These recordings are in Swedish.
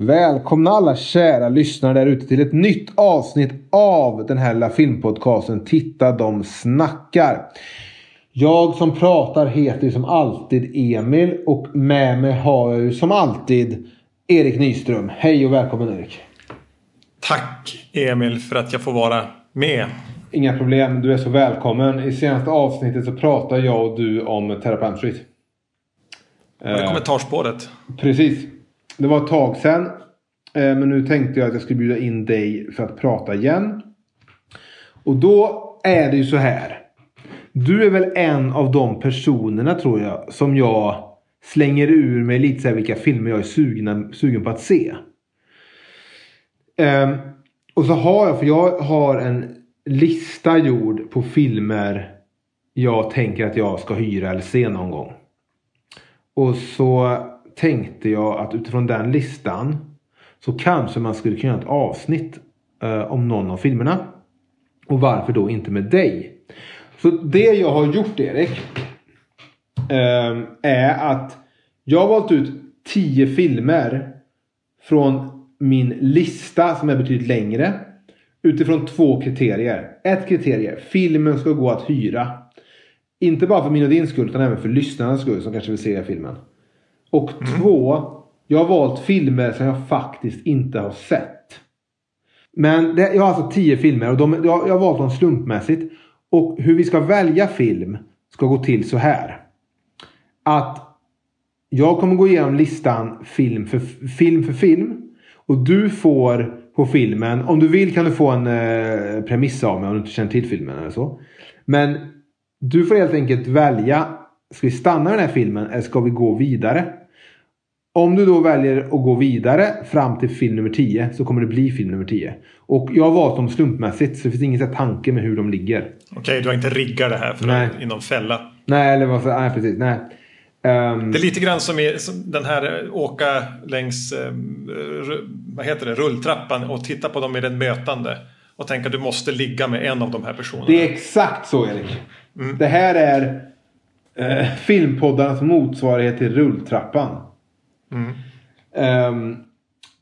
Välkomna alla kära lyssnare där ute till ett nytt avsnitt av den här lilla filmpodcasten Titta de snackar. Jag som pratar heter ju som alltid Emil och med mig har jag ju som alltid Erik Nyström. Hej och välkommen Erik. Tack Emil för att jag får vara med. Inga problem, du är så välkommen. I senaste avsnittet så pratar jag och du om Terra Street. Var det kommentarspåret? Precis. Det var ett tag sedan. Eh, men nu tänkte jag att jag skulle bjuda in dig för att prata igen. Och då är det ju så här. Du är väl en av de personerna tror jag som jag slänger ur mig lite så här vilka filmer jag är sugen, sugen på att se. Um, och så har jag, för jag har en lista gjord på filmer jag tänker att jag ska hyra eller se någon gång. Och så tänkte jag att utifrån den listan så kanske man skulle kunna göra ett avsnitt eh, om någon av filmerna. Och varför då inte med dig? Så det jag har gjort Erik eh, är att jag har valt ut tio filmer från min lista som är betydligt längre. Utifrån två kriterier. Ett kriterium. Filmen ska gå att hyra. Inte bara för min och din skull utan även för lyssnarnas skull som kanske vill se filmen. Och mm. två. Jag har valt filmer som jag faktiskt inte har sett. Men det, jag har alltså tio filmer och de, jag, jag har valt dem slumpmässigt. Och hur vi ska välja film ska gå till så här. Att jag kommer gå igenom listan film för film. För film och du får på filmen, om du vill kan du få en eh, premiss av mig om du inte känner till filmen eller så. Men du får helt enkelt välja, ska vi stanna med den här filmen eller ska vi gå vidare? Om du då väljer att gå vidare fram till film nummer 10 så kommer det bli film nummer 10. Och jag har valt dem slumpmässigt så det finns ingen tanke med hur de ligger. Okej, okay, du har inte riggat det här för nej. att, inom fälla? Nej, eller vad nej, precis. Nej. Um, det är lite grann som, i, som den här eh, åka längs um, vad heter det, rulltrappan och titta på dem med den mötande. Och tänka att du måste ligga med en av de här personerna. Det är exakt så Erik. Mm. Det här är eh, filmpoddarnas motsvarighet till rulltrappan. Mm. Um,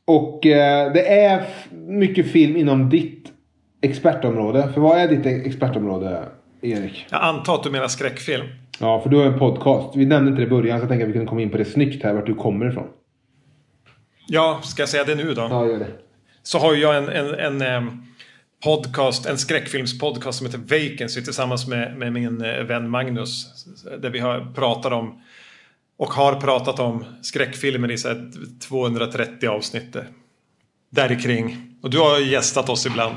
och eh, det är mycket film inom ditt expertområde. För vad är ditt expertområde Erik? Jag antar att du menar skräckfilm. Ja, för du har en podcast. Vi nämnde inte det i början så jag tänker att vi kunde komma in på det snyggt här vart du kommer ifrån. Ja, ska jag säga det nu då? Ja, gör det. Så har jag en, en, en podcast, en skräckfilmspodcast som heter Vacancy tillsammans med, med min eh, vän Magnus. Där vi har pratat om och har pratat om skräckfilmer i så 230 avsnitt. Där kring. Och du har gästat oss ibland.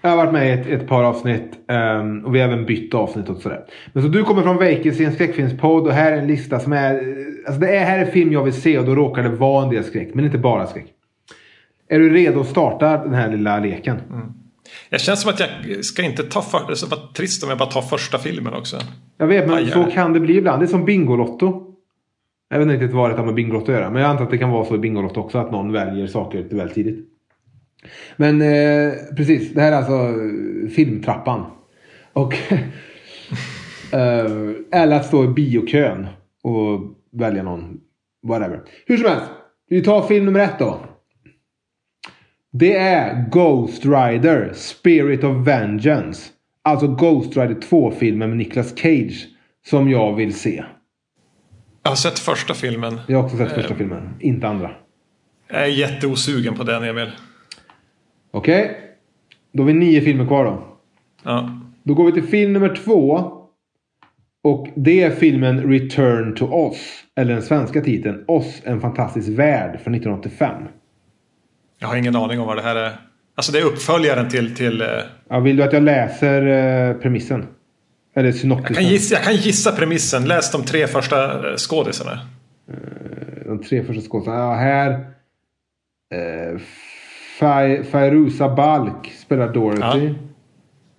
Jag har varit med i ett, ett par avsnitt um, och vi har även bytt avsnitt och sådär. Men så du kommer från Vacancy, en skräckfilmspodd och här är en lista som är... Alltså det är, här är film jag vill se och då råkar det vara en del skräck, men inte bara skräck. Är du redo att starta den här lilla leken? Mm. Jag känns som att jag ska inte ta för... Det var trist om jag bara tar första filmen också. Jag vet, men så kan det bli ibland. Det är som Bingolotto. Jag vet inte riktigt vad det har med Bingolotto att göra. Men jag antar att det kan vara så i Bingolotto också. Att någon väljer saker lite väl tidigt. Men eh, precis, det här är alltså eh, filmtrappan. Och eh, eller att stå i biokön och välja någon. Whatever. Hur som helst. Vi tar film nummer ett då. Det är Ghost Rider Spirit of Vengeance. Alltså Ghost Rider 2-filmen med Nicolas Cage. Som jag vill se. Jag har sett första filmen. Jag har också sett första eh, filmen. Inte andra. Jag är jätteosugen på den Emil. Okej. Okay. Då har vi nio filmer kvar då. Ja. Då går vi till film nummer två. Och det är filmen Return to Oz. Eller den svenska titeln Oz, en fantastisk värld från 1985. Jag har ingen aning om vad det här är. Alltså det är uppföljaren till... till uh... Ja, vill du att jag läser uh, premissen? Eller synoptisen? Jag kan, gissa, jag kan gissa premissen. Läs de tre första uh, skådisarna. de tre första skådisarna. Ja, här... Fairuza Balk spelar Dorothy. Ja.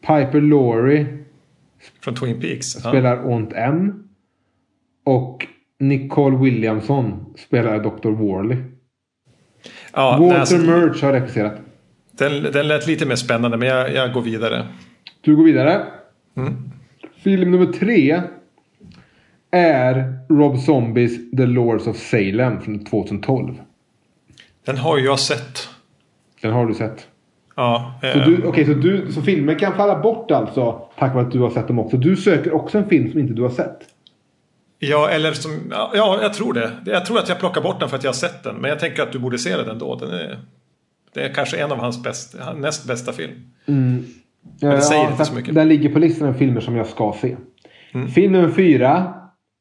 Piper Laurie från Twin Peaks. Spelar ja. Ont M. Och Nicole Williamson spelar Dr. Warley. Ja, Walter alltså, Murch har regisserat. Den, den lät lite mer spännande men jag, jag går vidare. Du går vidare. Mm. Film nummer tre är Rob Zombies The Lords of Salem från 2012. Den har jag sett. Den har du sett. Ja, Så, eh, du, okej, så, du, så filmer kan falla bort alltså tack vare att du har sett dem också. Du söker också en film som inte du har sett. ja, eller som, ja, ja, jag tror det. Jag tror att jag plockar bort den för att jag har sett den. Men jag tänker att du borde se den ändå. Den är, det är kanske en av hans bäst, näst bästa film. Det säger inte så mycket. Den ligger på listan av filmer som jag ska se. Film nummer fyra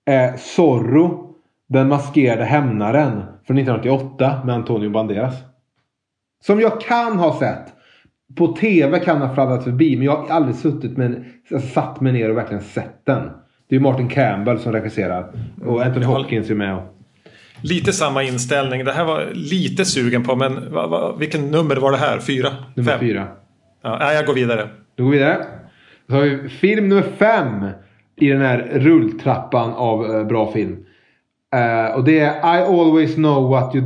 är Zorro. Den maskerade hämnaren från 1988 med Antonio Banderas. Som jag kan ha sett. På tv kan den ha fladdrat förbi men jag har aldrig suttit med, alltså, satt mig ner och verkligen sett den. Det är Martin Campbell som regisserar. Och Anthony Hopkins är med. Lite samma inställning. Det här var lite sugen på, men va, va, vilken nummer var det här? Fyra? nummer Fem? fyra. Ja, jag går vidare. Då går vi vidare. Så har vi film nummer fem i den här rulltrappan av eh, bra film. Eh, och det är I always know what you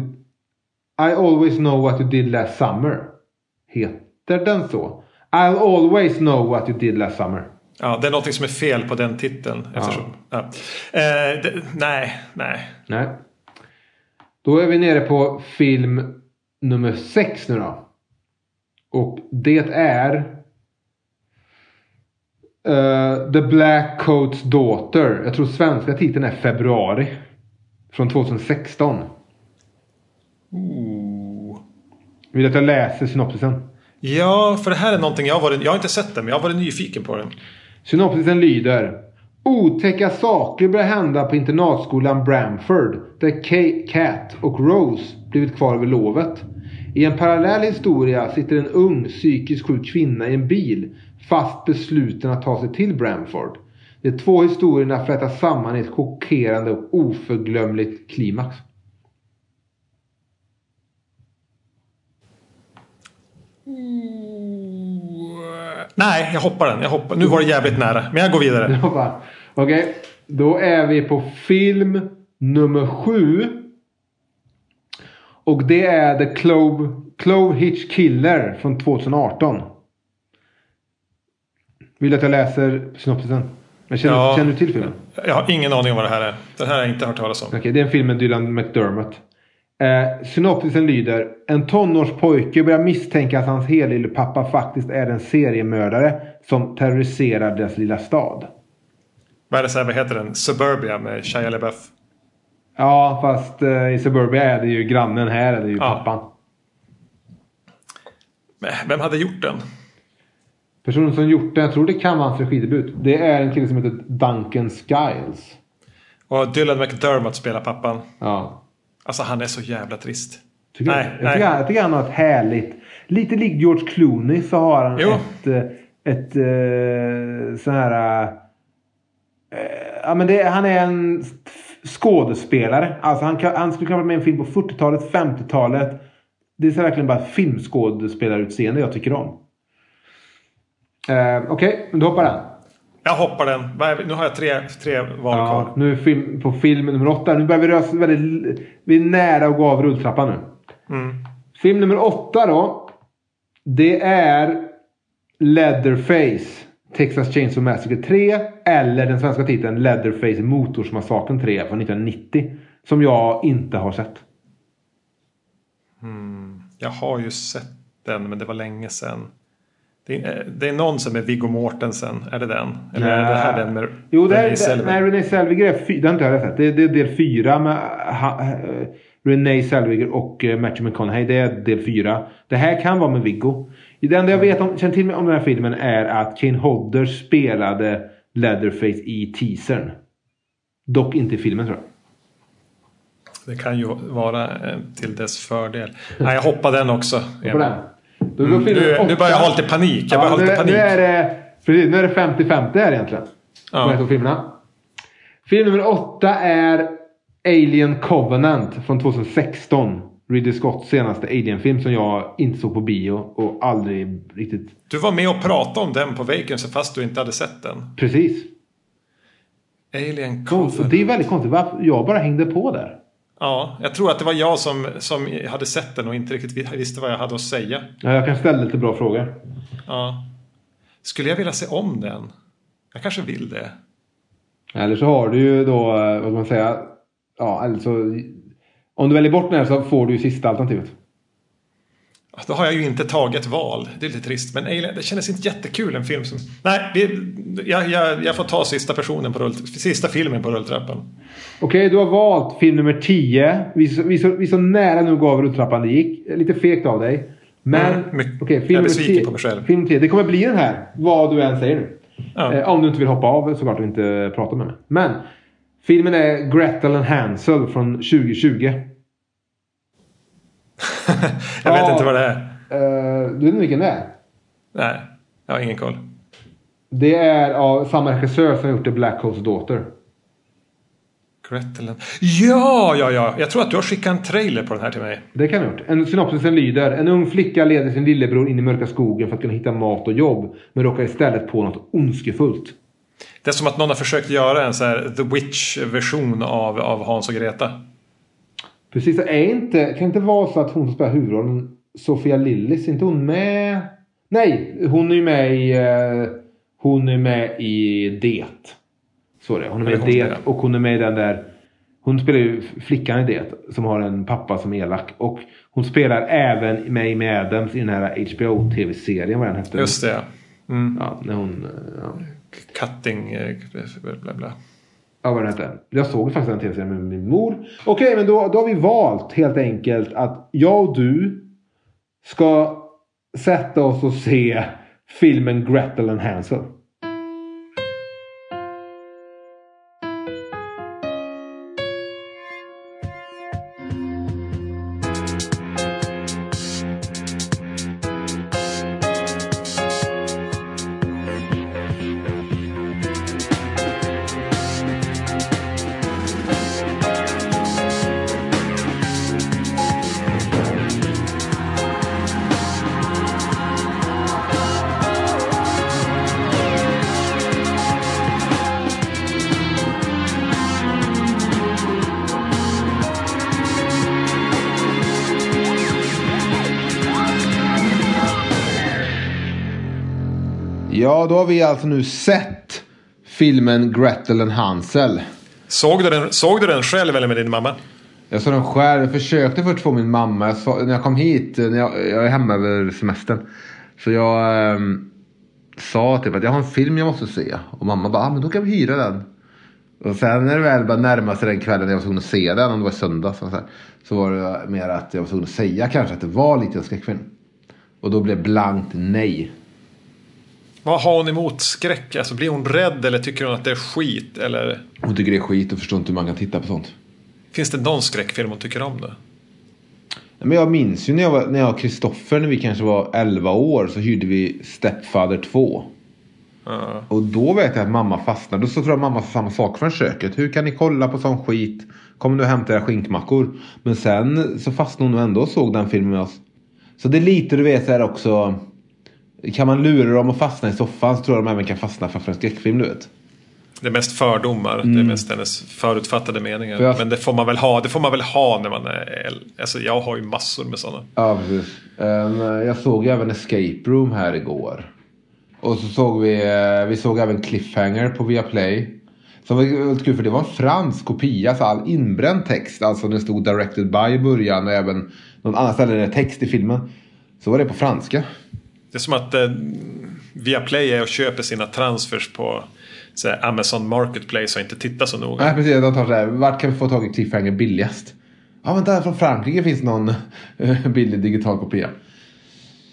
I always know what you did last summer. Heter den så? I'll always know what you did last summer. Ja, det är någonting som är fel på den titeln. Eftersom, ja. Eh, det, nej, nej. Nej. Då är vi nere på film nummer sex nu då. Och det är eh, The Black Coat's Daughter. Jag tror svenska titeln är Februari. Från 2016. Ooh. Vill du att jag läser synopsisen? Ja, för det här är någonting jag varit... Jag har inte sett den, men jag har varit nyfiken på den. Synopsisen lyder. Otäcka saker börjar hända på internatskolan Bramford. Där Ka- Cat och Rose blivit kvar över lovet. I en parallell historia sitter en ung psykiskt sjuk kvinna i en bil. Fast besluten att ta sig till Bramford. De två historierna flätas samman i ett chockerande och oförglömligt klimax. Nej, jag hoppar den. Jag hoppar. Nu var det jävligt nära, men jag går vidare. Okej, då är vi på film nummer sju. Och det är The Clove, Clove Hitch Killer från 2018. Vill du att jag läser synopsisen? Men känner, Ja. känner du till filmen? Jag har ingen aning om vad det här är. Den här har jag inte hört talas om. Okej, det är en film med Dylan McDermott. Eh, synopsisen lyder. En tonårspojke börjar misstänka att hans helylle-pappa faktiskt är en seriemördare som terroriserar deras lilla stad. Vad är det så här, vad heter den? Suburbia med Shia LaBeouf. Ja, fast eh, i Suburbia är det ju grannen här, är det ju Ja. pappan. Men Vem hade gjort den? Personen som gjort den, jag tror det kan vara hans regidebut. Det är en kille som heter Duncan Skiles. Och Dylan McDermott spelar pappan. Ja. Alltså han är så jävla trist. Tycker, Nej, jag, nej. tycker han, jag tycker han har ett härligt... Lite likt George Clooney så har han Jo. ett... eh, Ett uh, sån här... eh, ja men det, han är en skådespelare. Alltså han, kan, han skulle kunna vara med i en film på 40-talet, 50-talet. Det är så verkligen bara filmskådespelarutseende jag tycker om. Uh, Okej, men då hoppar den. Jag hoppar den. Nu har jag tre, tre val Ja, kvar. nu är film, på film nummer åtta. Nu börjar vi röra oss väldigt... Vi är nära att gå av rulltrappan nu. Mm. Film nummer åtta då. Det är Leatherface. Texas Chainsaw Massacre 3. Eller den svenska titeln Leatherface Motorsmassakern 3 från 1990. Som jag inte har sett. Jag har ju sett den, men det var länge sedan. Det är, det är någon som är Viggo Mortensen. Är det den? Eller är det här den med Jo, det är, nej, Renée Zellweger är fy, det har inte jag sett. Det, det är del fyra med ha, eh, Renée Zellweger och uh, Matthew McConaughey. Det är del fyra. Det här kan vara med Viggo. Det enda jag vet om, känner till om den här filmen är att Kane Hodder spelade Leatherface i teasern. Dock inte i filmen tror jag. Det kan ju vara eh, till dess fördel. Nej, jag hoppar den också. På den. Mm, nu, nu börjar jag ha lite panik. Jag börjar ha nu, lite panik. nu är det precis, nu är det 50-50 här egentligen. Ja. På filmerna. Film nummer åtta är Alien Covenant från 2016. Ridley Scotts senaste Alien-film som jag inte såg på bio och aldrig riktigt... Du var med och pratade om den på Vacancy fast du inte hade sett den. Precis. Alien Covenant. det är väldigt konstigt. Jag bara hängde på där. Ja, jag tror att det var jag som, som hade sett den och inte riktigt visste vad jag hade att säga. Ja, jag kan ställa lite bra frågor. Ja. Skulle jag vilja se om den? Jag kanske vill det. Eller så har du ju då, eh, vad ska man säga? Ja, eller så... Om du väljer bort den här så får du ju sista alternativet. Då har jag ju inte tagit val. Det är lite trist. Men Alien, det kändes inte jättekul en film som... Nej, vi, jag, jag, jag får ta sista personen på rull, sista filmen på rulltrappan. Okej, du har valt film nummer 10. Vi, så- vi, så, vi så nära nu gav rulltrappan det gick. Lite fegt av dig. Men Mm, mycket. okej, Jag är film besviken 10. på mig själv. Film 10. Det kommer bli den här. Vad du än säger nu. Ja. Eh, om du inte vill hoppa av såklart och inte prata med mig. Men filmen är Gretel and Hansel från 2020. jag vet Ja. inte vad det är. Eh, du vet inte vilken det är? Nej, jag har ingen koll. Det är av samma regissör som gjort The Black Hole's Daughter. Gretel Ja, ja, ja. Jag tror att du har skickat en trailer på den här till mig. Det kan ha gjort. En synopsisen lyder. En ung flicka leder sin lillebror in i mörka skogen för att kunna hitta mat och jobb. Men råkar istället på något ondskefullt. Det är som att någon har försökt göra en så här The Witch-version av, av Hans och Greta. Precis, är inte, kan inte vara så att hon som spelar huvudrollen, Sofia Lillis, inte hon med? Nej, hon är ju med i, eh, hon är med i Det. Så det. Hon är med i Det och hon är med i den där hon spelar ju flickan i det som har en pappa som är elak. Och hon spelar även med i Adams i den här HBO-tv-serien vad den hette. Just det, ja. Mm. Ja, när hon... eh, Ja. Cutting... Eh, bla, bla. Ja, vad den hette. Jag såg faktiskt den tv-serien med min mor. Okej, men då, då har vi valt helt enkelt att jag och du ska sätta oss och se filmen Gretel and Hansel. Ja, då har vi alltså nu sett filmen Gretel and Hansel. Såg, du den, såg du den själv eller med din mamma? Jag såg den själv. Jag försökte först få min mamma. Jag sa, när jag kom hit, när jag, jag är hemma över semestern. Så jag ehm, sa typ att jag har en film jag måste se. Och mamma bara, ah, men då kan vi hyra den. Och sen när det väl började närma sig den kvällen jag var tvungen att se den, om det var i söndags. Så, här, så var det mer att jag var tvungen att säga kanske att det var lite en skräckfilm. Och då blev blankt nej. Vad har hon emot skräck? Alltså, blir hon rädd eller tycker hon att det är skit? Eller Hon tycker det är skit och förstår inte hur man kan titta på sånt. finns det någon skräckfilm hon tycker om då? Men jag minns ju när jag, var, när jag och Kristoffer, när vi kanske var 11 år, så hyrde vi Stepfather 2. Ja. Och då vet jag att mamma fastnade. Då så tror jag mamma sa samma sak från köket. Hur kan ni kolla på sån skit? Kommer du hämta era skinkmackor? Men sen så fastnade hon ändå och såg den filmen med oss. Så det är lite du vet så här också. Kan man lura dem att fastna i soffan så tror jag de även kan fastna framför en skräckfilm du vet. Det är mest fördomar, det är mest hennes förutfattade meningar. Mm. För jag- Men det får man väl ha, det får man väl ha när man är Alltså jag har ju massor med sådana. Ja precis. Ehm, jag såg ju även Escape Room här igår. Och så såg vi, eh, vi såg även Cliffhanger på Viaplay. Som var väldigt kul för det var en fransk kopia, så all inbränd text. Alltså det stod directed by i början och även någon annan ställe text i filmen. Så var det på franska. Det är som att eh, Viaplay är och köper sina transfers på så här, Amazon Marketplace och inte tittar så noga. Nej precis, de tar såhär, vart kan vi få tag i Cliffhanger billigast? Ja men där från Frankrike finns någon eh, billig digital kopia.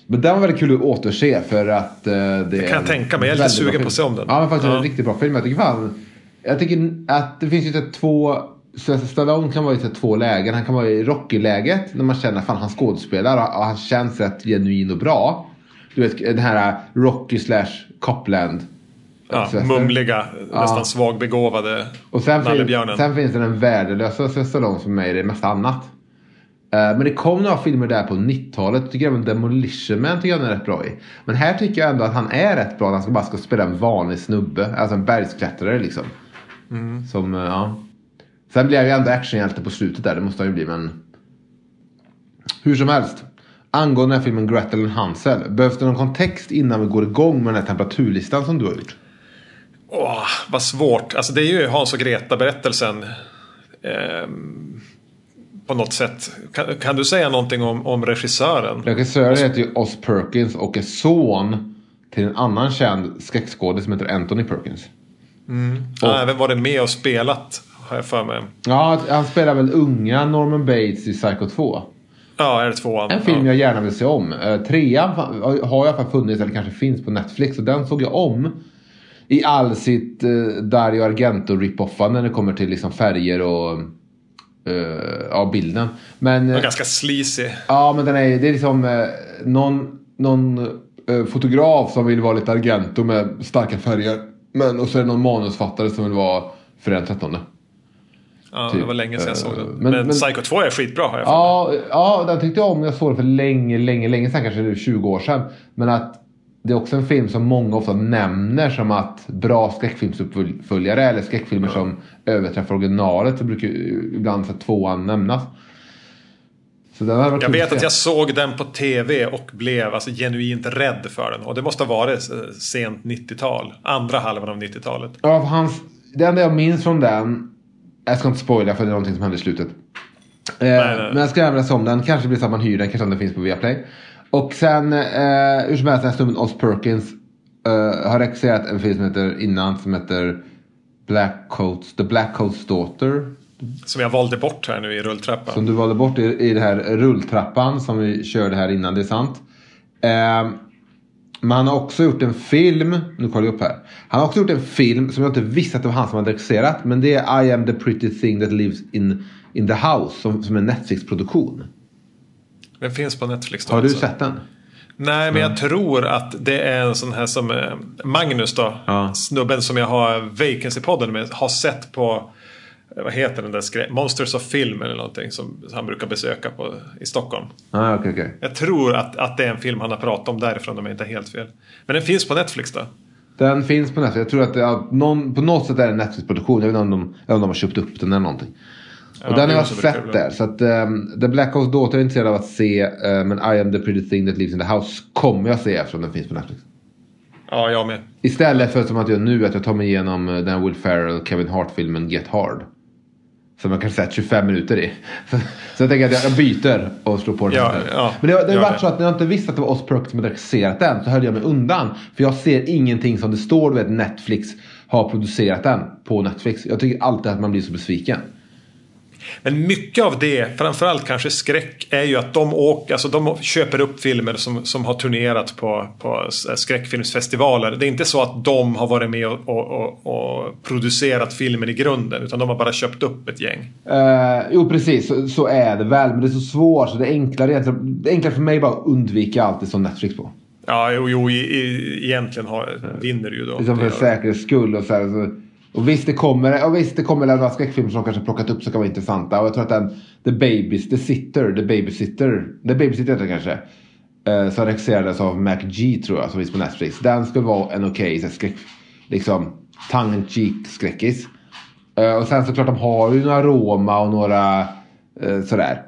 Men den var väldigt kul att återse för att eh, det, det kan jag tänka mig. Jag är lite sugen på att se om den. Ja men faktiskt Ja. en riktigt bra film. Jag tycker fan. Jag tycker att det finns ju så två. Sylvester Stallone kan vara i så här två lägen. Han kan vara i Rocky-läget när man känner att han skådespelar och han känns rätt genuin och bra. Du vet den här Rocky slash Copland. Ja, Sylvester. mumliga, nästan svagbegåvade Och sen, nallebjörnen. sen finns det den värdelösa Stallone som är i det mesta annat. Eh, men det kom några filmer där på 90-talet. Jag tycker även Demolition Man tycker jag är rätt bra i. Men här tycker jag ändå att han är rätt bra. när Han ska bara ska spela en vanlig snubbe. Alltså en bergsklättrare liksom. Som, eh, ja. Sen blir jag ändå actionhjälte på slutet där. Det måste han ju bli men. Hur som helst. Angående den här filmen Gretel and Hansel. Behövs det någon kontext innan vi går igång med den här temperaturlistan som du har gjort? Åh, vad svårt. Alltså det är ju Hans och Greta-berättelsen. Ehm, på något sätt. Kan, kan du säga någonting om, om regissören? Regissören heter ju Oz Perkins och är son till en annan känd skräckskådis som heter Anthony Perkins. Mm. Han har även varit med och spelat har jag för mig. Ja, han spelar väl unga Norman Bates i Psycho 2. Ja, det tvåan? En film ja. jag gärna vill se om. Uh, trean har fall funnits eller kanske finns på Netflix. Och den såg jag om. I all sitt uh, Dario Argento rip-offande när det kommer till liksom färger och uh, ja, bilden. Men, uh, ganska sleazy. Ja, men den är, det är liksom uh, någon, någon fotograf som vill vara lite Argento med starka färger. Men, och så är det någon manusfattare som vill vara Fredag 13. Ja, typ. det var länge sedan jag såg den. Men, men, men Psycho 2 är skitbra har jag för ja, ja, den tyckte jag om. Jag såg den för länge, länge, länge sedan. Kanske 20 år sedan. Men att det är också en film som många ofta nämner som att bra skräckfilmsuppföljare eller skräckfilmer ja. som överträffar originalet. Så brukar ibland för tvåan nämnas. Så den jag vet att jag såg den på tv och blev alltså, genuint rädd för den. Och det måste ha varit sent 90-tal. Andra halvan av 90-talet. Ja, hans, det enda jag minns från den jag ska inte spoila för det är någonting som händer i slutet. Eh, nej, nej. Men jag ska läsa om den. Kanske blir det så att man hyr den. Kanske den finns på Viaplay. Och sen eh, hur som helst den här snubben Oz Perkins eh, har regisserat en film som heter innan som heter Black Coats, The Black Coats Daughter. Som jag valde bort här nu i rulltrappan. Som du valde bort i, i den här rulltrappan som vi körde här innan, det är sant. Eh, men han har också gjort en film, nu kollar jag upp här. Han har också gjort en film som jag inte visste att det var han som hade regisserat. Men det är I am the pretty thing that lives in, in the house. Som, som en Netflix-produktion. Den finns på Netflix då Har du alltså. sett den? Nej, men jag tror att det är en sån här som eh, Magnus då. Ja. Snubben som jag har Vacancy-podden med. Har sett på vad heter den där skräck, Monsters of Film eller någonting som han brukar besöka på, i Stockholm. Ah, okay, okay. Jag tror att, att det är en film han har pratat om därifrån om jag inte är helt fel. Men den finns på Netflix då? Den finns på Netflix. Jag tror att det är, någon, på något sätt är det en Netflix-produktion. Jag vet inte om de, om de har köpt upp den eller någonting. Och ja, den har jag sett där. Så att um, The Black House Daughter är intresserad av att se. Uh, men I am the pretty thing that lives in the house kommer jag se eftersom den finns på Netflix. Ja, jag med. Istället för som att jag nu att jag tar mig igenom uh, den Will Ferrell, Kevin Hart-filmen Get Hard. Som jag kanske sett 25 minuter i. Så, så jag tänker att jag byter och slår på den. Ja, ja, Men det, det har varit så att när jag inte visste att det var Perks som hade regisserat den så höll jag mig undan. För jag ser ingenting som det står, du vet Netflix har producerat den på Netflix. Jag tycker alltid att man blir så besviken. Men mycket av det, framförallt kanske skräck, är ju att de, åker, alltså de köper upp filmer som, som har turnerat på, på skräckfilmsfestivaler. Det är inte så att de har varit med och, och, och, producerat filmen i grunden. Utan de har bara köpt upp ett gäng. Uh, jo precis, så, så, är det väl. Men det är så svårt så det är enklare, det är enklare för mig bara att undvika allt det som Netflix på. Ja, jo, jo i, i, egentligen har, vinner ju då. Liksom för säkerhets skull och så, här, så och visst det kommer, och visst det kommer några skräckfilmer som kanske plockat upp som kan vara intressanta. Och jag tror att den The Babies, The Sitter, The Babysitter, The Babysitter heter kanske. Eh, som regisserades av Mac G tror jag som finns på Netflix. Den skulle vara en okej okay, skräck, liksom tongue cheek skräckis. Eh, och sen såklart de har ju några Roma och några eh, sådär.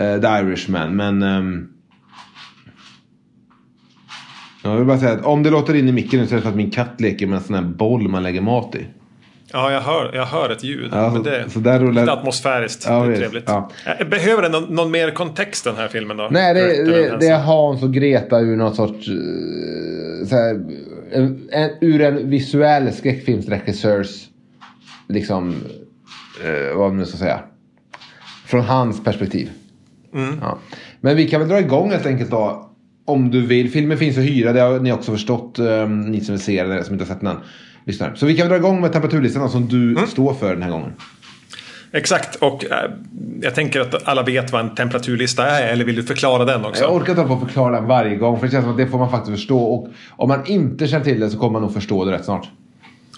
Eh, The Irishman men ehm, jag vill bara säga att om det låter in i micken nu så är det för att min katt leker med en sån här boll man lägger mat i. Ja, jag hör, jag hör ett ljud. Ja, men det, så där rullar... det är atmosfäriskt. Ja, det är trevligt. Ja. Eh, behöver den någon, någon, mer kontext den här filmen då? Nej, det, det, det är Hans och Greta ur någon sorts... Så här, en, en, ur en visuell skräckfilmsregissörs... Liksom... Uh, vad man nu ska säga. Från hans perspektiv. Mm. Ja. Men vi kan väl dra igång helt enkelt då. Om du vill. Filmen finns att hyra. Det har ni också förstått. Um, ni som vill se den, som inte har sett den lyssnar. Så vi kan dra igång med temperaturlistan som du mm. står för den här gången. Exakt, och äh, jag tänker att alla vet vad en temperaturlista är, eller vill du förklara den också? Jag orkar inte på att förklara den varje gång, för det känns som att det får man faktiskt förstå. Och om man inte känner till det så kommer man nog förstå det rätt snart.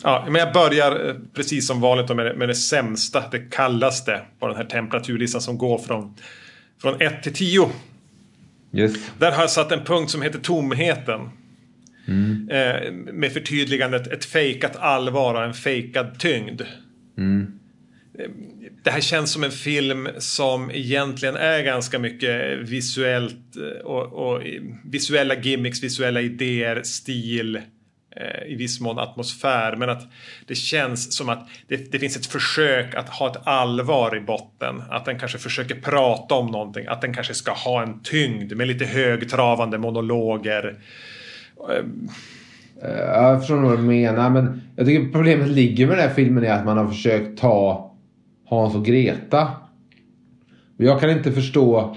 Ja, men jag börjar eh, precis som vanligt med det, med det sämsta, det kallaste på den här temperaturlistan som går från, från 1 till 10. Yes. Där har jag satt en punkt som heter tomheten. Mm. Eh, med förtydligandet ett fejkat allvar och en fejkad tyngd. Mm. Det här känns som en film som egentligen är ganska mycket visuellt eh, och, och visuella gimmicks, visuella idéer, stil. Eh, i viss mån atmosfär. Men att det känns som att det, det, finns ett försök att ha ett allvar i botten. Att den kanske försöker prata om någonting. Att den kanske ska ha en tyngd med lite högtravande monologer. Eh, jag förstår nog vad du menar. Men jag tycker problemet ligger med den här filmen är att man har försökt ta Hans och Greta. Jag kan inte förstå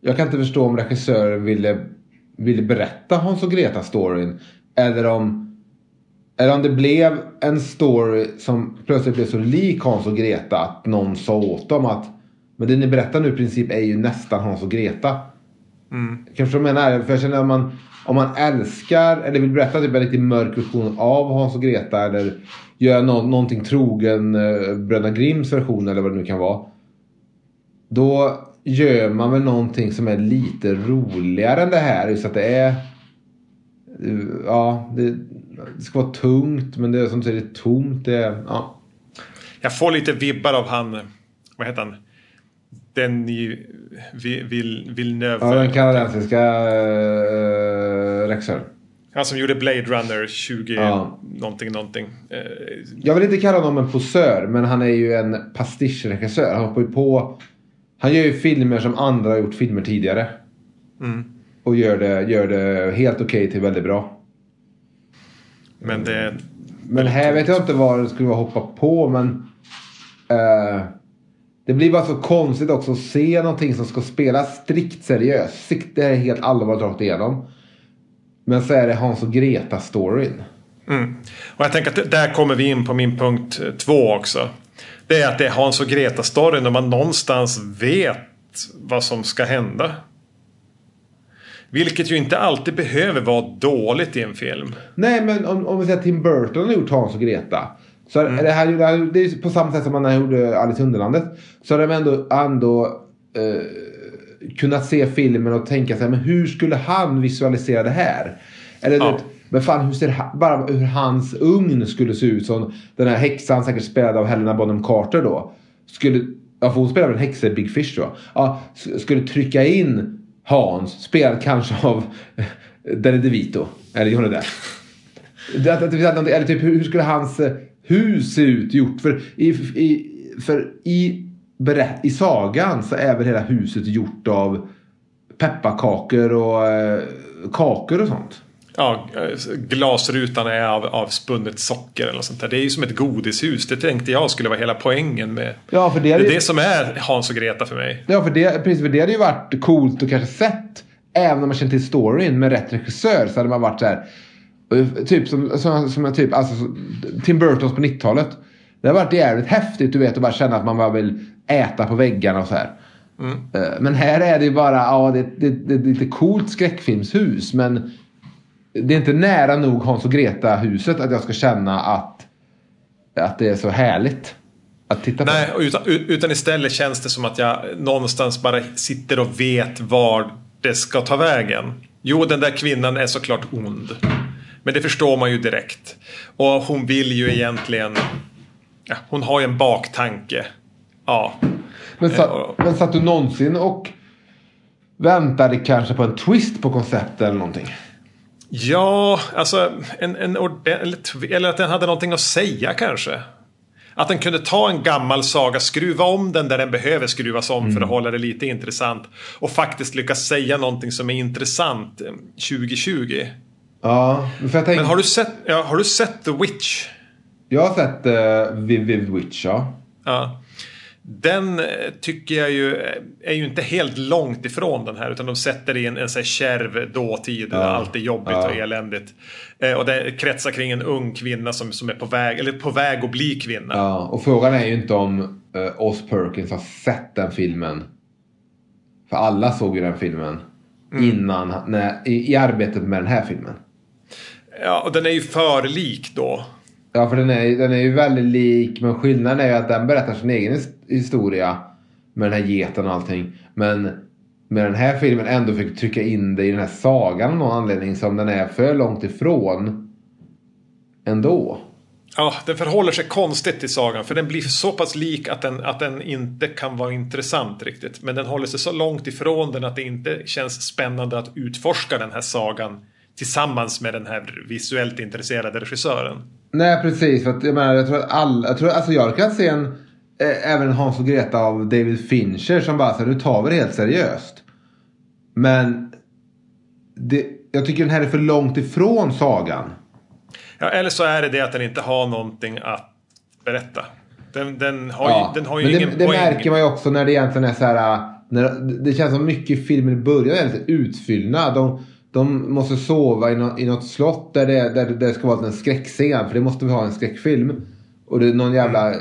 jag kan inte förstå om regissören ville, ville berätta Hans och Greta-storyn. Eller om, eller om det blev en story som plötsligt blev så lik Hans och Greta att någon sa åt dem att men det ni berättar nu i princip är ju nästan Hans och Greta. Mm. Kanske jag menar, för jag känner att man, om man älskar eller vill berätta typ en lite mörk version av Hans och Greta eller göra no någonting trogen eh, Bröderna Grimms version eller vad det nu kan vara. Då gör man väl någonting som är lite roligare än det här. Just att det är... Ja, det, det ska vara tungt men det är som du säger, det är tomt. Det är, ja. Jag får lite vibbar av han, vad heter han? Den i vill, Villeneuve. Ja, den kanadensiska äh, regissören. Han som gjorde Blade Runner 20 ja. någonting någonting. Eh, jag vill inte kalla honom en posör men han är ju en pastischregissör. Han hoppar ju på han gör ju filmer som andra har gjort filmer tidigare. Mm. Och gör det, gör det helt okej okay till väldigt bra. Men det... Men här vet jag inte vad det skulle vara hoppa på men... Uh, det blir bara så konstigt också att se någonting som ska spelas strikt seriöst. Det är helt allvarligt rakt igenom. Men så är det Hans och Greta-storyn. Mm. Och jag tänker att där kommer vi in på min punkt två också. Det är att det är Hans och Greta-storyn och man någonstans vet vad som ska hända. Vilket ju inte alltid behöver vara dåligt i en film. Nej, men om, om vi säger att Tim Burton har gjort Hans och Greta. Så mm. är det, här, det är på samma sätt som man gjorde Alice i Underlandet. Så har de ändå, ändå eh, kunnat se filmen och tänka sig, men hur skulle han visualisera det här? Eller ja. Men fan hur ser bara hur hans ugn skulle se ut som den här häxan säkert spelad av Helena Bonham Carter då. Skulle, ja för hon spelar väl en häxa i Big Fish då. Ja, skulle trycka in Hans, spelad kanske av eh, Danny DeVito. Eller Johnny Depp. Eller typ hur skulle hans eh, hus se ut gjort? För i, i, för i, i sagan så är väl hela huset gjort av pepparkakor och eh, kakor och sånt. Ja, glasrutan är av, av spunnet socker eller sånt där. Det är ju som ett godishus. Det tänkte jag skulle vara hela poängen med. Ja, för det, är det, ju... det som är Hans och Greta för mig. Ja, för det, precis, för det hade ju varit coolt och kanske sett. Även om man känner till storyn med rätt regissör så hade man varit så här. Typ som, som, som typ, alltså, Tim Burtons på 90-talet. Det har varit jävligt häftigt du vet att bara känna att man bara vill äta på väggarna och så här. Mm. Eh, men här är det ju bara, ja det, det, det, det är lite coolt skräckfilmshus men det är inte nära nog Hans och Greta-huset att jag ska känna att, att det är så härligt. Att titta på. Nej, utan, utan istället känns det som att jag någonstans bara sitter och vet var det ska ta vägen. Jo, den där kvinnan är såklart ond. Men det förstår man ju direkt. Och hon vill ju egentligen... Ja, hon har ju en baktanke. Ja. Men, sa, men satt du någonsin och väntade kanske på en twist på konceptet eller någonting? Ja, alltså en, en eller att den hade någonting att säga kanske. Att den kunde ta en gammal saga, skruva om den där den behöver skruvas om mm. för att mm. hålla det lite intressant. Och faktiskt lyckas säga någonting som är intressant 2020. Ja, för jag tänk... Men har du sett, ja, har du sett The Witch? Jag har sett uh, Viv Witch, ja. ja. Den eh, tycker jag ju eh, är ju inte helt långt ifrån den här utan de sätter i en, så kärv dåtid. Ja. Allt är jobbigt ja. och eländigt. Eh, och det kretsar kring en ung kvinna som, som är på väg, eller på väg att bli kvinna. Ja, och frågan är ju inte om uh, Oz Perkins har sett den filmen. För alla såg ju den filmen mm. innan, när, i, i arbetet med den här filmen. Ja, och den är ju för lik då. Ja, för den är, den är ju väldigt lik. Men skillnaden är ju att den berättar sin egen historia. Med den här geten och allting. Men med den här filmen ändå fick trycka in det i den här sagan av någon anledning. Som den är för långt ifrån. Ändå. Ja, den förhåller sig konstigt till sagan. För den blir så pass lik att den, att den inte kan vara intressant riktigt. Men den håller sig så långt ifrån den att det inte känns spännande att utforska den här sagan tillsammans med den här visuellt intresserade regissören. Nej precis, för att, jag menar jag tror att alla, jag tror, alltså jag kan se en, eh, även Hans och Greta av David Fincher som bara så nu tar vi det helt seriöst. Men det, jag tycker den här är för långt ifrån sagan. Ja, eller så är det det att den inte har någonting att berätta. Den, den har Ja, ju, den har ju ingen det, det poäng. märker man ju också när det egentligen är så här. När, det känns som mycket filmen i början är lite utfyllnad. De, de måste sova i, nå, i något slott där det, där det ska vara en skräckscen. För det måste vi ha en skräckfilm. Och det är någon jävla,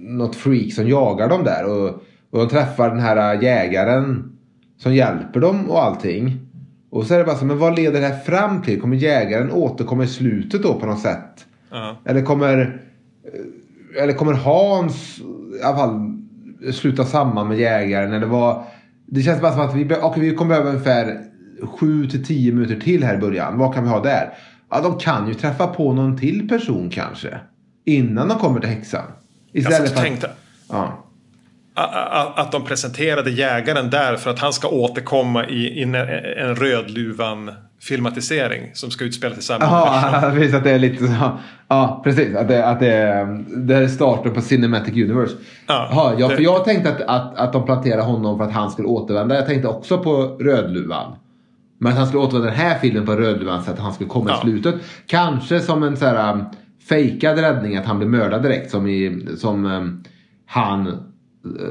något freak som jagar dem där. Och, och de träffar den här jägaren som hjälper dem och allting. Och så är det bara så, men vad leder det här fram till? Kommer jägaren återkomma i slutet då på något sätt? Ja. Eller kommer, eller kommer Hans i alla fall sluta samman med jägaren? Eller vad? Det känns bara som att vi, be- okej, vi kommer behöva ungefär 7 till 10 minuter till här i början. Vad kan vi ha där? Ja, de kan ju träffa på någon till person kanske. Innan de kommer till häxan. Istället för att, tänkte ja. att de presenterade jägaren där för att han ska återkomma i, en, Rödluvan filmatisering som ska utspela sig samma. Jaha, precis att det är lite så. Ja, precis. Att det, att det, är- det är starten på Cinematic Universe. Ja, ja, det- för jag tänkte att, att, att de planterade honom för att han skulle återvända. Jag tänkte också på Rödluvan. Men att han skulle återvända den här filmen på Rödluvan så att han skulle komma Ja. i slutet. Kanske som en så här um, fejkad räddning att han blir mördad direkt. Som, i, som um, han, uh,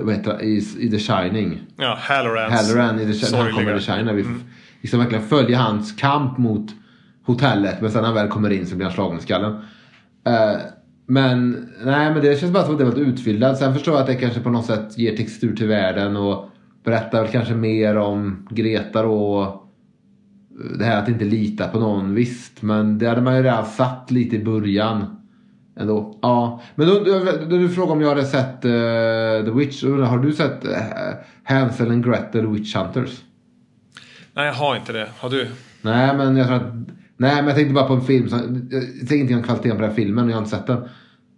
vad heter i, i The Shining. Ja, Hallorans Halloran i The Shining. Han kommer i The Shining. Vi mm. liksom verkligen följer hans kamp mot hotellet. Men sen när han väl kommer in så blir han slagen i skallen. Eh, men nej, men det känns bara som att det var lite utfyllnad. Sen förstår jag att det kanske på något sätt ger textur till världen. Och berättar väl kanske mer om Greta och det här att inte lita på någon. Visst, men det hade man ju redan satt lite i början. Ändå. Ja. Men då, då, du frågade om jag hade sett eh, The Witch. Har du sett uh, Hansel and Gretel Witch Hunters? Nej, jag har inte det. Har du? Nej, men jag tror att... Nej, men jag tänkte bara på en film. Som, jag säger ingenting om kvaliteten på den här filmen. Jag har inte sett den.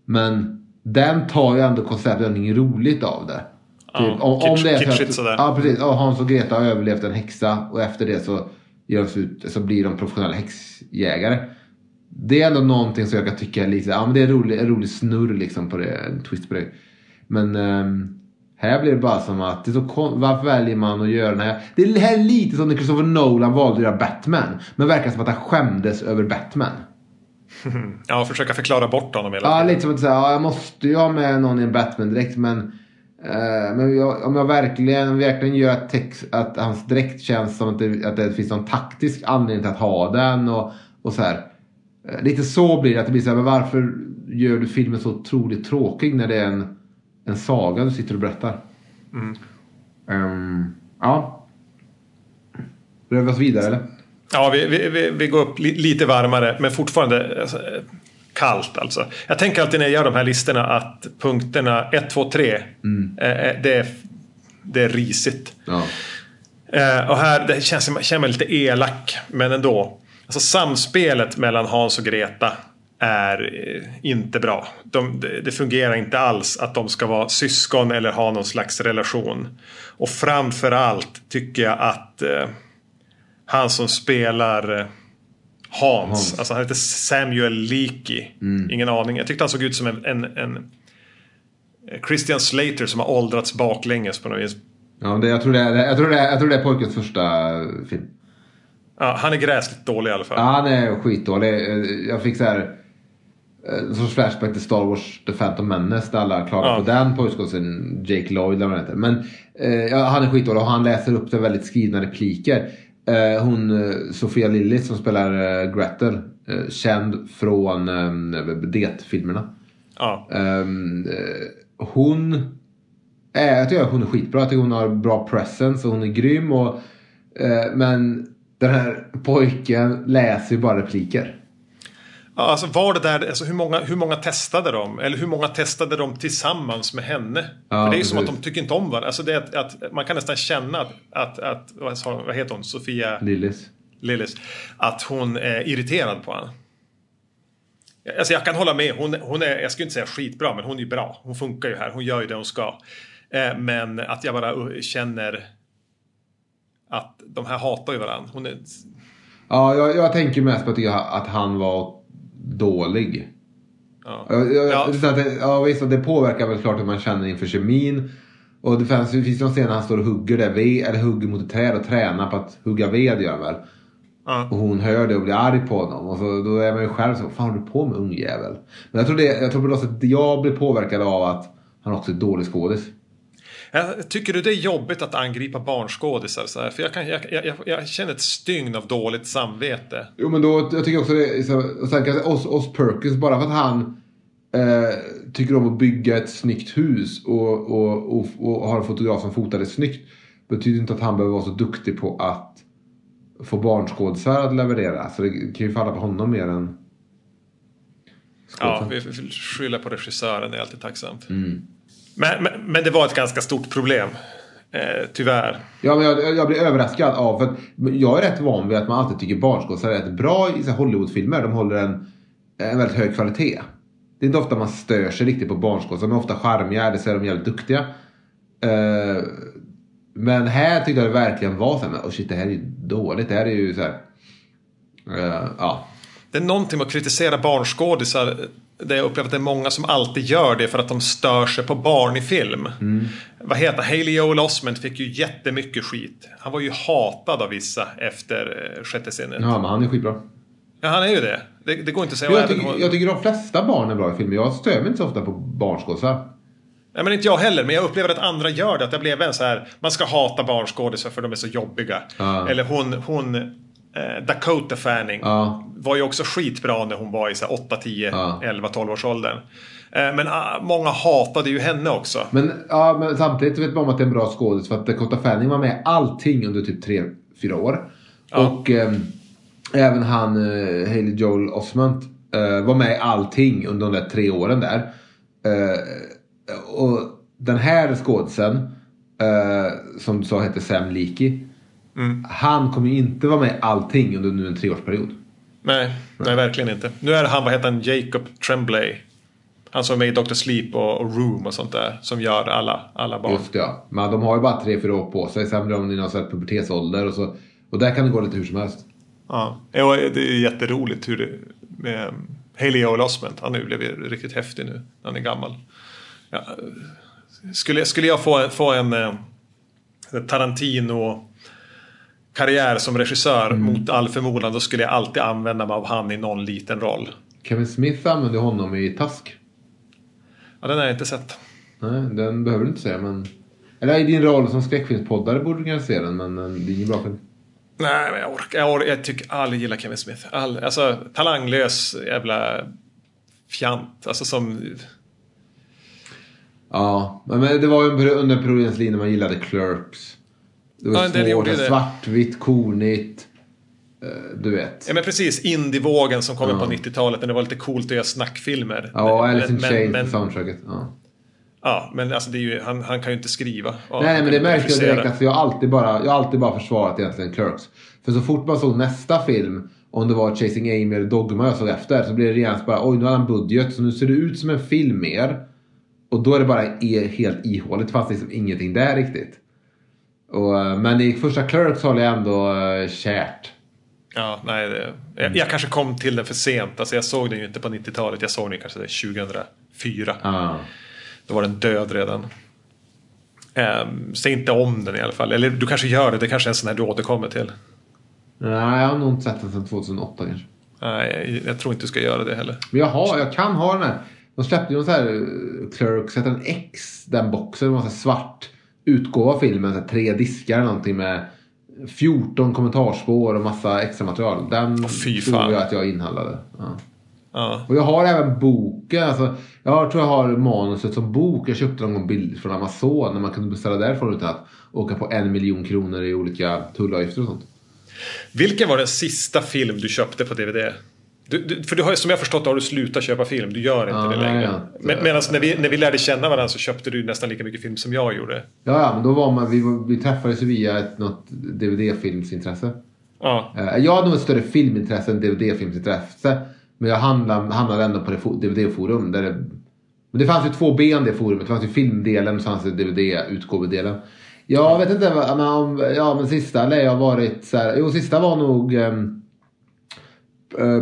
Men den tar ju ändå konceptet någonting roligt av det. Ja, Typ, om, om kitsch- det är så att, sådär. Ja, precis. Och Hans och Greta har överlevt en häxa och efter det så, gör de sig ut, så blir de professionella häxjägare. Det är ändå någonting som jag kan tycka är lite, ja men det är en rolig, en rolig snurr liksom på det, en twist på det. Men ehm, här blir det bara som att, det är så kon- varför väljer man att göra den här? Det är här lite som när Christopher Nolan valde att göra Batman. Men verkar som att han skämdes över Batman. Ja, försöka förklara bort honom hela Ja, tiden. lite som att säga, ja, jag måste ju ha med någon i en Batman direkt men men jag, om jag verkligen, verkligen gör att, text, att hans dräkt känns som att det, att det finns någon taktisk anledning till att ha den och, och så här. Eh, Lite så blir det, att det blir så här, men varför gör du filmen så otroligt tråkig när det är en, en saga du sitter och berättar? Ehm, ja. Rör vi oss vidare eller? Ja, vi, vi, vi, vi går upp li, lite varmare, men fortfarande alltså, eh, kallt alltså. Jag tänker alltid när jag gör de här listorna att punkterna 1, 2, 3, eh, det, är, det är risigt. Ja. Eh, och här det känns jag känner mig lite elak, men ändå. Alltså samspelet mellan Hans och Greta är eh, inte bra. De, det, det fungerar inte alls att de ska vara syskon eller ha någon slags relation. Och framförallt tycker jag att eh, han som spelar eh, Hans, Hans. alltså han heter Samuel Leakey. Ingen aning. Jag tyckte han såg ut som en, en, en eh, Christian Slater som har åldrats baklänges på något vis. Ja, det, jag, tror det är, jag, tror det är, jag tror det är pojkens första film. Ja, han är gräsligt dålig i alla fall. Ja, han är skitdålig. Eh, Jag fick så här eh, en sorts flashback till Star Wars The Phantom Menace där alla klagar Ja. på den pojkskådisen Jake Lloyd eller vad han heter. Men eh, han är skitdålig och han läser upp det väldigt skrivna repliker. Eh, hon eh, Sofia Lillis som spelar eh, Gretel, eh, känd från eh, Det-filmerna. Ja. Ehm, eh, hon är, jag tycker hon är skitbra. Jag tycker hon har bra presence och hon är grym. Och, men den här pojken läser ju bara repliker. Ja, Alltså var det där, alltså hur många, hur många testade de? Eller hur många testade de tillsammans med henne? Ja, För det är ju som att de tycker inte om varandra. Alltså det är att, att man kan nästan känna att, att, att vad, heter hon, Sofia Lillis. Lillis, att hon är irriterad på honom. Alltså jag kan hålla med, hon, hon är, jag skulle inte säga skitbra, men hon är ju bra. Hon funkar ju här, hon gör ju det hon ska. Eh, men att jag bara uh, känner att de här hatar ju varandra. Är, Ja, jag, jag tänker mest på att han var dålig. Ja. Jag, jag, Ja. så att det, ja, visst, det påverkar väl klart hur man känner inför kemin. Och det finns, det finns någon scen när han står och hugger där ved, eller hugger mot ett träd och tränar på att hugga ved gör han väl. Ja. Och hon hör det och blir arg på honom. Och så, då är man ju själv så, vad fan håller du på med ungjävel? Men jag tror, det, jag tror på något sätt att jag blir påverkad av att han också är dålig skådis. Jag, tycker du det är jobbigt att angripa barnskådisar så här? För jag, kan, jag, jag, jag, känner ett stygn av dåligt samvete. Jo men då, jag tycker också det så, och sen kan jag säga Oz, Oz Perkins, bara för att han eh, tycker om att bygga ett snyggt hus och, och, och, och har en fotograf som fotar det snyggt. Betyder inte att han behöver vara så duktig på att få barnskådisar att leverera. Så det kan ju falla på honom mer än Ja, skådisen. vi vi skyller på regissören, det är alltid tacksamt. Mm. Men, men, men det var ett ganska stort problem. Eh, tyvärr. Ja, men jag, jag blir överraskad av för att jag är rätt van vid att man alltid tycker barnskådisar är rätt bra i Hollywoodfilmer. De håller en, en väldigt hög kvalitet. Det är inte ofta man stör sig riktigt på barnskådisar. De är ofta charmiga eller så är de jävligt duktiga. Eh, men här tyckte jag det verkligen var så här, men oh shit det här är ju dåligt. Det här är ju så här. eh, ja. Det är någonting med att kritisera barnskådisar. Det jag upplever att det är många som alltid gör det för att de stör sig på barn i film. Mm. Vad heter? Haley Joel Osment fick ju jättemycket skit. Han var ju hatad av vissa efter eh, sjätte sinnet. Ja. ja, men han är skitbra. han är ju det. Det, det går inte att säga. Jag även tycker, jag tycker de flesta barn är bra i filmer. Jag stör mig inte så ofta på barnskådisar. Nej, men inte jag heller, men jag upplever att andra gör det. Att det blev en så här, man ska hata barnskådisar för de är så jobbiga. Ja. Eller hon, hon Dakota Fanning Ja. var ju också skitbra när hon var i så här 8, 10, Ja. 11, 12 års åldern. Eh, men ah, många hatade ju henne också. Men, ja, men samtidigt vet man om att det är en bra skådis för att Dakota Fanning var med i allting under typ 3-4 år. Ja. Och ehm, även han uh, Haley Joel Osment eh, var med i allting under de där tre åren där. Eh, och den här skådisen eh, som du sa hette Sam Leakey. Mm. Han kommer ju inte vara med i allting under nu en treårsperiod. Nej, nej, verkligen inte. Nu är det han, vad heter han, Jacob Tremblay. Han som är med i Dr. Sleep och, och Room och sånt där. Som gör alla, alla barn. Just det, ja. Men de har ju bara 3-4 år på sig. Sen blir de i någon här pubertetsålder och så. Och där kan det gå lite hur som helst. Ja, Ja, det är jätteroligt hur det med Haley Joel Osment. Han nu blev ju riktigt häftig nu när han är gammal. Ja, skulle, skulle jag få, få en eh, Tarantino karriär som regissör mot all förmodan då skulle jag alltid använda mig av han i någon liten roll. Kevin Smith använde honom i Task. Ja, den har jag inte sett. Nej, den behöver du inte säga men... Eller i din roll som skräckfilmspoddare borde du kunna se den men det är ingen bra film. Nej, men jag orkar. Jag, orkar, jag tycker aldrig gillar Kevin Smith. All, alltså talanglös jävla fjant. Alltså som... Ja, men det var ju under periodens linje man gillade Clerks. Det var Ja, en svårt, det. svartvitt, kornigt. eh, Du vet. Ja men precis, indievågen som kom Ja. på 90-talet när det var lite coolt att göra snackfilmer. Ja, Alice in Chains soundtracket. Ja. Ja, men alltså ju, han, han kan ju inte skriva. Ja, Nej, men det märkte jag direkt. Alltså, jag, har alltid bara, jag har alltid bara försvarat egentligen Clerks. För så fort man såg nästa film, om det var Chasing Amy eller Dogma jag såg efter, så blev det genast bara oj, nu har han budget, så nu ser det ut som en film mer. Och då är det bara e- helt ihåligt. Det fanns liksom ingenting där riktigt. Och, eh, men i första Clerks håller jag ändå uh, kärt. Ja, nej, det, jag, jag kanske kom till den för sent. Alltså jag såg den ju inte på 90-talet. Jag såg den kanske 2004. Ja. Då var den död redan. Um, säg inte om den i alla fall. Eller du kanske gör det. Det kanske är en sån här du återkommer till. Nej, jag har nog inte sett den sedan 2008 kanske. Nej, jag, jag tror inte du ska göra det heller. Men jag, har, jag kan ha den här. De släppte ju en sån här eh, Clerks, heter den X, den boxen. Det var här svart utgåva av filmen. Så tre diskar eller någonting med 14 kommentarspår och massa extra material. Den tror jag att jag inhandlade. Ja. Ja. Och jag har även boken. Alltså, jag tror jag har manuset som bok. Jag köpte någon gång bild från Amazon när man kunde beställa därifrån utan att åka på en miljon kronor i olika tullavgifter och sånt. Vilken var den sista film du köpte på DVD? Du, du, för du har, som jag förstått har du slutat köpa film. Du gör inte Ja, det längre. ja. Men, Medan när vi, när vi lärde känna varandra så köpte du nästan lika mycket film som jag gjorde. Ja, ja men då var man, vi, vi träffades via ett, något DVD-filmsintresse. Ja, Eh, Jag har nog ett större filmintresse än DVD-filmsintresse. Men jag hamnade, hamnade ändå på det fo- DVD-forum. Där det, men det fanns ju två ben det forumet. Det fanns ju filmdelen och så fanns det DVD-utgåvedelen. Jag vet inte, men, om, ja men sista lär jag varit så här, Jo, sista var nog... eh,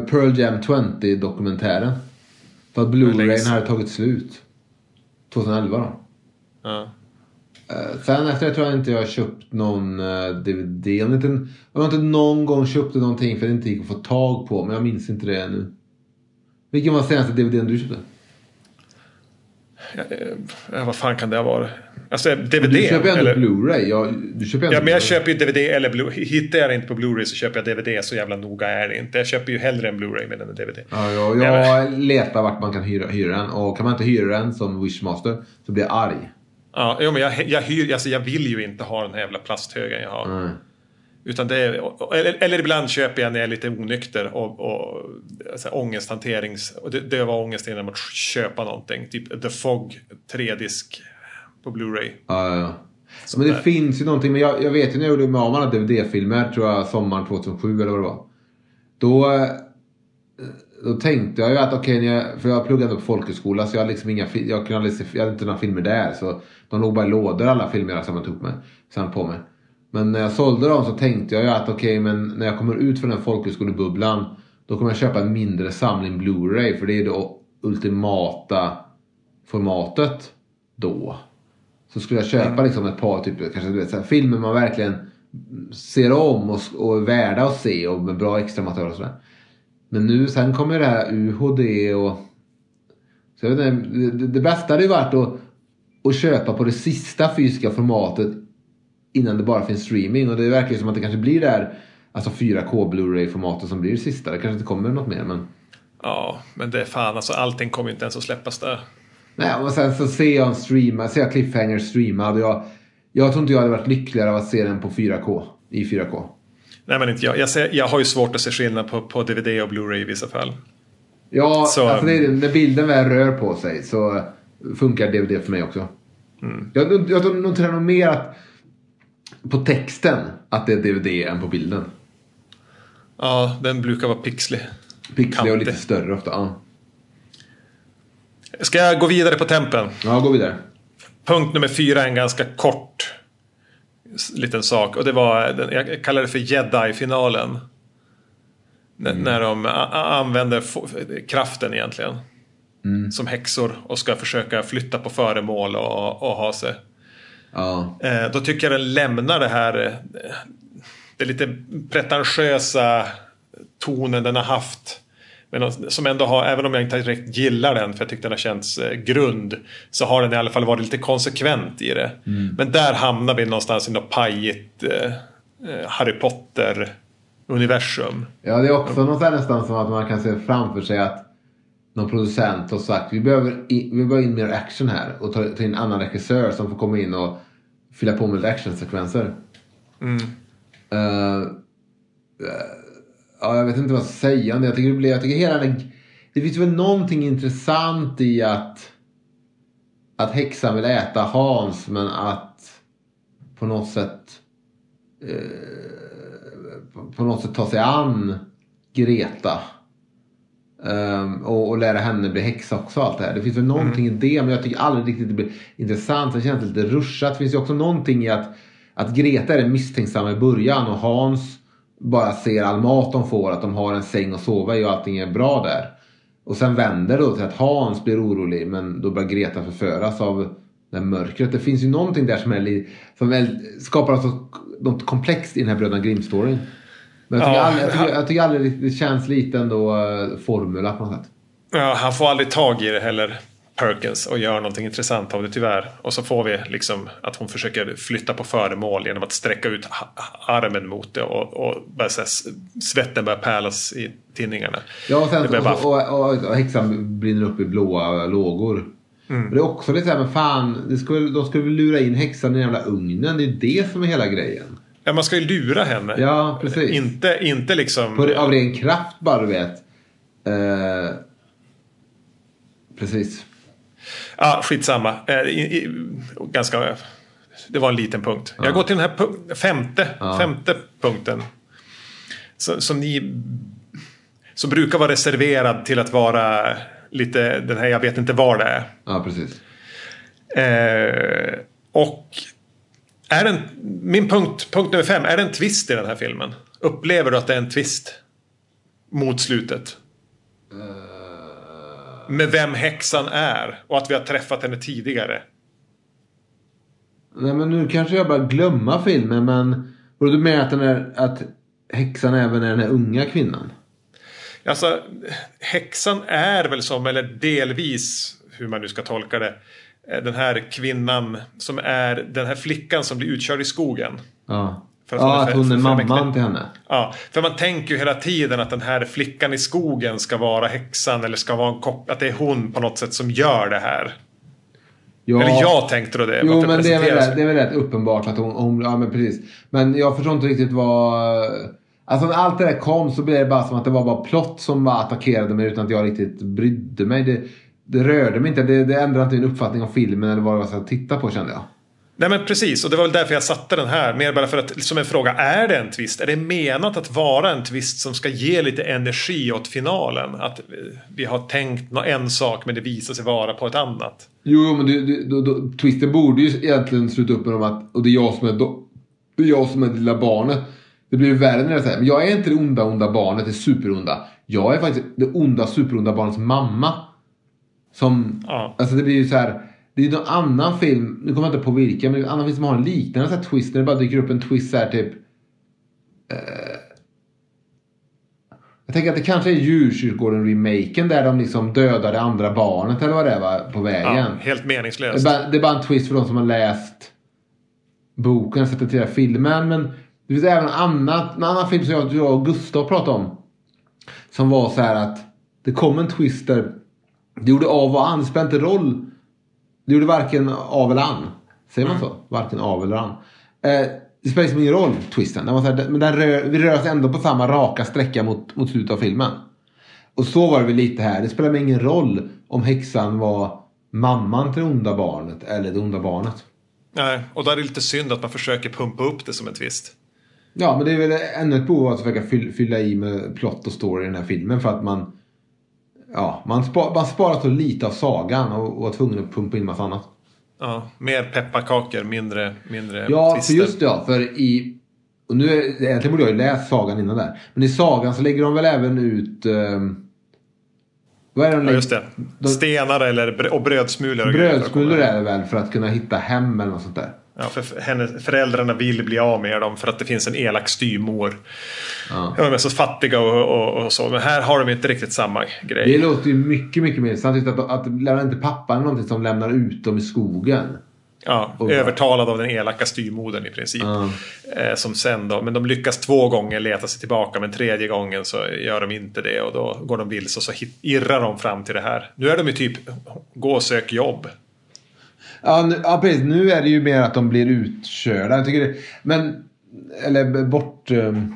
Pearl Jam 20-dokumentären. För att Blu-rayen hade tagit slut. 2011 då. Ja. Eh, Sen efter det tror jag inte jag har köpt någon eh, DVD. Jag har inte, jag har inte någon gång köpt någonting för det inte gick att få tag på. Men jag minns inte det nu. Vilken var senaste DVDn du köpte? Ja, eh, vad fan kan det ha varit? Alltså DVD? Du köper ändå eller? Blu-ray. Ja, du köper ändå Ja, men jag köper ju DVD eller Blu-ray. Hittar jag det inte på Blu-ray så köper jag DVD. Så jävla noga är det inte. Jag köper ju hellre en Blu-ray med en DVD. Ja, jag, jag letar vart man kan hyra, hyra den. Och kan man inte hyra den som Wishmaster så blir jag arg. Ja, men jag, jag, hyr, alltså jag vill ju inte ha den här jävla plasthögen jag har. Mm. Utan det är, eller, eller ibland köper jag när jag är lite onykter och, och alltså, ångesthanterings... Och det, det var ångest genom att köpa någonting. Typ The Fog 3-disk på Blu-ray. Ja, ja, ja. Men det där. finns ju någonting. Men jag, jag vet ju när jag gjorde med alla DVD-filmer, tror jag sommaren 2007 eller vad det var. Då, eh, då tänkte jag ju att okej, jag- för jag pluggade på folkhögskola så jag hade liksom inga jag, kunde aldrig se, jag hade inte några filmer där. Så de låg bara i lådor alla filmer jag samlat ihop med. Samlat på mig. Men när jag sålde dem så tänkte jag ju att okej, men när jag kommer ut från den folkhögskolebubblan då kommer jag köpa en mindre samling Blu-ray för det är det ultimata formatet då. Så skulle jag köpa liksom ett par typ, kanske du vet, så här, filmer man verkligen ser om och, och är värda att se och med bra extra material och sådär. Men nu sen kommer det här UHD och... Så jag vet inte, det, det, bästa hade ju varit att, att köpa på det sista fysiska formatet innan det bara finns streaming. Och det verkar ju som att det kanske blir det här. alltså 4K Blu-ray formatet som blir det sista. Det kanske inte kommer något mer men... Ja, men det är fan alltså allting kommer ju inte ens att släppas där. Nej, och sen så ser jag en streama, ser jag Cliffhanger streamad och jag, jag tror inte jag hade varit lyckligare av att se den på 4K. I 4K. Nej, men inte jag. Jag, ser, jag har ju svårt att se skillnad på, på DVD och Blu-ray i vissa fall. Ja, Så- alltså det är, det. när bilden väl rör på sig så funkar DVD för mig också. Jag, jag noterar nog mer att på texten att det är DVD än på bilden. Ja, den brukar vara pixlig. Pixlig och lite större ofta. Ja, Ska jag gå vidare på tempen? ja gå vidare. Punkt nummer fyra är en ganska kort liten sak. Och det var, jag kallar det för Jedi-finalen. N- När de använder kraften egentligen. Som häxor och ska försöka flytta på föremål och, och ha sig. Ja, Eh, då tycker jag den lämnar det här eh, det lite pretentiösa tonen den har haft. Men som ändå har, även om jag inte direkt gillar den för jag tyckte den har känts eh, grund. Så har den i alla fall varit lite konsekvent i det. Men där hamnar vi någonstans i något pajigt eh, eh, Harry Potter-universum. ja det är också något där nästan som att man kan se framför sig att någon producent har sagt vi behöver, i, vi behöver in mer action här och ta, ta in en annan regissör som får komma in och fylla på med actionsekvenser. Eh, eh, ja, jag vet inte vad jag ska säga om det. Jag tycker, det, blir, jag tycker hela den, det finns väl någonting intressant i att att häxan vill äta Hans men att på något sätt eh, på- något sätt ta sig an Greta. Ehm, och, och lära henne bli häxa också. Allt det, här. det finns väl någonting i det men jag tycker aldrig riktigt det blir intressant. Det känns lite ruschat. Det finns ju också någonting i att, att Greta är den misstänksamma i början och Hans bara ser all mat de får. Att de har en säng att sova i och allting är bra där. Och sen vänder det då till att Hans blir orolig men då börjar Greta förföras av det här mörkret. Det finns ju någonting där som, är, som är, skapar alltså något komplext i den här Bröderna Grimm-storyn. Men jag tycker, Ja, aldrig, jag, tycker, jag tycker aldrig det känns lite ändå uh, formula på något sätt. Ja, han får aldrig tag i det heller, Perkins, och gör någonting intressant av det tyvärr. Och så får vi liksom att hon försöker flytta på föremål genom att sträcka ut armen mot det och, och bara så här, svetten börjar pärlas i tinningarna. Ja, och, sen, blir och, bara- och, och, och häxan brinner upp i blåa lågor. Mm. Det är också lite såhär, men fan, skulle, de skulle väl lura in häxan i den jävla ugnen. Det är det som är hela grejen. Ja, man ska ju lura henne. Ja, precis. Inte, inte liksom... På, av ren kraft bara, du vet. Eh, precis. Ja, skitsamma. Eh, i, i, ganska... Det var en liten punkt. Jag går till den här pu- femte, femte punkten. Så, som ni... Som brukar vara reserverad till att vara lite den här jag vet inte vad det är. Ja, precis. Eh, och är den, min punkt, punkt nummer fem, är det en twist i den här filmen? Upplever du att det är en twist? Mot slutet. Med vem häxan är och att vi har träffat henne tidigare. Nej men nu kanske jag bara glömma filmen men... Och du menar att, den är, att häxan även är den här unga kvinnan? Alltså, häxan är väl som, eller delvis, hur man nu ska tolka det, eh, den här kvinnan som är den här flickan som blir utkörd i skogen. Ja. För ja, hon är att hon är för- för- mamman till henne. Ja, för man tänker ju hela tiden att den här flickan i skogen ska vara häxan eller ska vara en kopp, att det är hon på något sätt som gör det här. Ja. Eller jag tänkte då det. Jo, men det är, väl rätt, det är väl rätt uppenbart att hon, hon... Ja, men precis. Men jag förstår inte riktigt vad... Alltså när allt det där kom så blev det bara som att det var bara plott som bara attackerade mig utan att jag riktigt brydde mig. Det, det rörde mig inte. Det, det ändrade inte min uppfattning om filmen eller vad jag ska titta på kände jag. Nej men precis, och det var väl därför jag satte den här. Mer bara för att, som en fråga, är det en twist? Är det menat att vara en twist som ska ge lite energi åt finalen? Att eh, vi har tänkt en sak men det visar sig vara på ett annat. Jo, jo, men det, det, då, då, twisten borde ju egentligen sluta upp med dem att och det är jag som är, do, det är, jag som är det lilla barnet. Det blir ju värre när jag säger men jag är inte det onda, onda barnet, det superonda. Jag är faktiskt det onda, superonda barnets mamma. Som, Ja. alltså det blir ju så här. Det är någon annan film, nu kommer jag inte på vilken, men en annan film som har en liknande så twist. När det bara dyker upp en twist så här typ. Eh, jag tänker att det kanske är Djurkyrkogården-remaken där de liksom dödar det andra barnet eller vad det är va, på vägen. Ja, helt Det är, meningslöst. bara, det är bara en twist för de som har läst boken och sett till filmen. Men det finns även en annan, en annan film som jag, jag och Gustav pratade om. Som var så här att det kom en twist där det gjorde av och an, det spelade inte roll. Det gjorde varken av eller an. Säger man så? Varken av eller an. Eh, det spelar liksom ingen roll, twisten. Den var så här, men den rör, vi rör oss ändå på samma raka sträcka mot, mot slutet av filmen. Och så var det väl lite här. Det spelar ingen roll om häxan var mamman till det onda barnet eller det onda barnet. Nej, och då är det lite synd att man försöker pumpa upp det som en twist. Ja, men det är väl ännu ett behov av att försöka fyll, fylla i med plott och story i den här filmen för att man Ja, man, spar, man sparar så lite av sagan och, och var tvungen att pumpa in massa annat. Ja, mer pepparkakor, mindre, mindre Ja, för twister. just det, ja. För i... Och nu är, egentligen borde jag ju läst sagan innan där. Men i sagan så lägger de väl även ut... ehm, vad är det de Ja, lägger? just det. De- Stenar eller och brödsmulor. och för Brödsmulor är det väl för att kunna hitta hem eller något sånt där. Ja, för henne, föräldrarna vill bli av med dem för att det finns en elak styvmor. Ja. De är så fattiga och, och, och så. Men här har de inte riktigt samma Det grej. låter ju mycket, mycket mer intressant. Att, att lämna inte pappan någonting som lämnar ut dem i skogen. Ja, Och- övertalad av den elaka styvmodern i princip. Ja. Eh, som sen då, men de lyckas två gånger leta sig tillbaka men tredje gången så gör de inte det och då går de vilse och så hit- irrar de fram till det här. Nu är de ju typ gå och sök jobb. Ja, nu, ja, precis. Nu är det ju mer att de blir utkörda. Jag tycker det, men... Eller bort... ehm,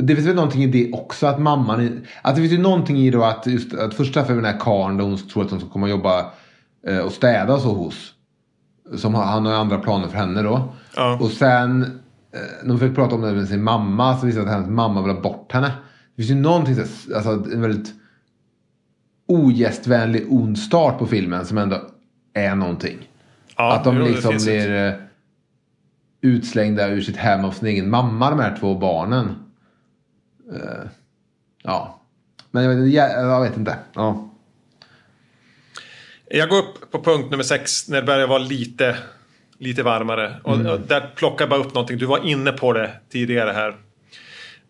det finns väl någonting i det också att mamman... Att det finns ju någonting i då att just att först träffar vi den här karln där hon tror att hon ska komma och jobba eh, och städa så hos. Som han har andra planer för henne då. Ja. Och sen eh, när hon fick prata om det med sin mamma så visade att hennes mamma vill ha bort henne. Det finns ju någonting, alltså en väldigt ogästvänlig ond start på filmen som ändå är någonting. Ja, att de liksom finns ett- blir eh, utslängda ur sitt hem av sin egen mamma, de här två barnen. Eh, ja. Men jag vet, jag, jag vet inte. Ja. Jag går upp på punkt nummer sex när det börjar vara lite, lite varmare. Och, Mm. och där plockar jag bara upp någonting. Du var inne på det tidigare här.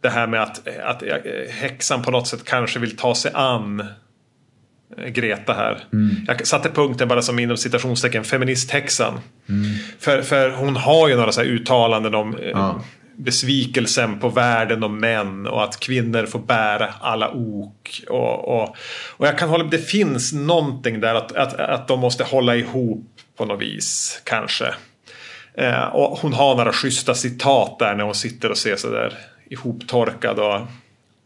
Det här med att, att eh, häxan på något sätt kanske vill ta sig an Greta här. Mm. Jag satte punkten bara som inom citationstecken feministhäxan. Mm. För, för hon har ju några så uttalanden om eh, Ja. besvikelsen på världen och män och att kvinnor får bära alla ok. Och, och, och jag kan hålla det finns någonting där att, att, att de måste hålla ihop på något vis kanske. Eh, och hon har några schyssta citat där när hon sitter och ser så där ihoptorkad och,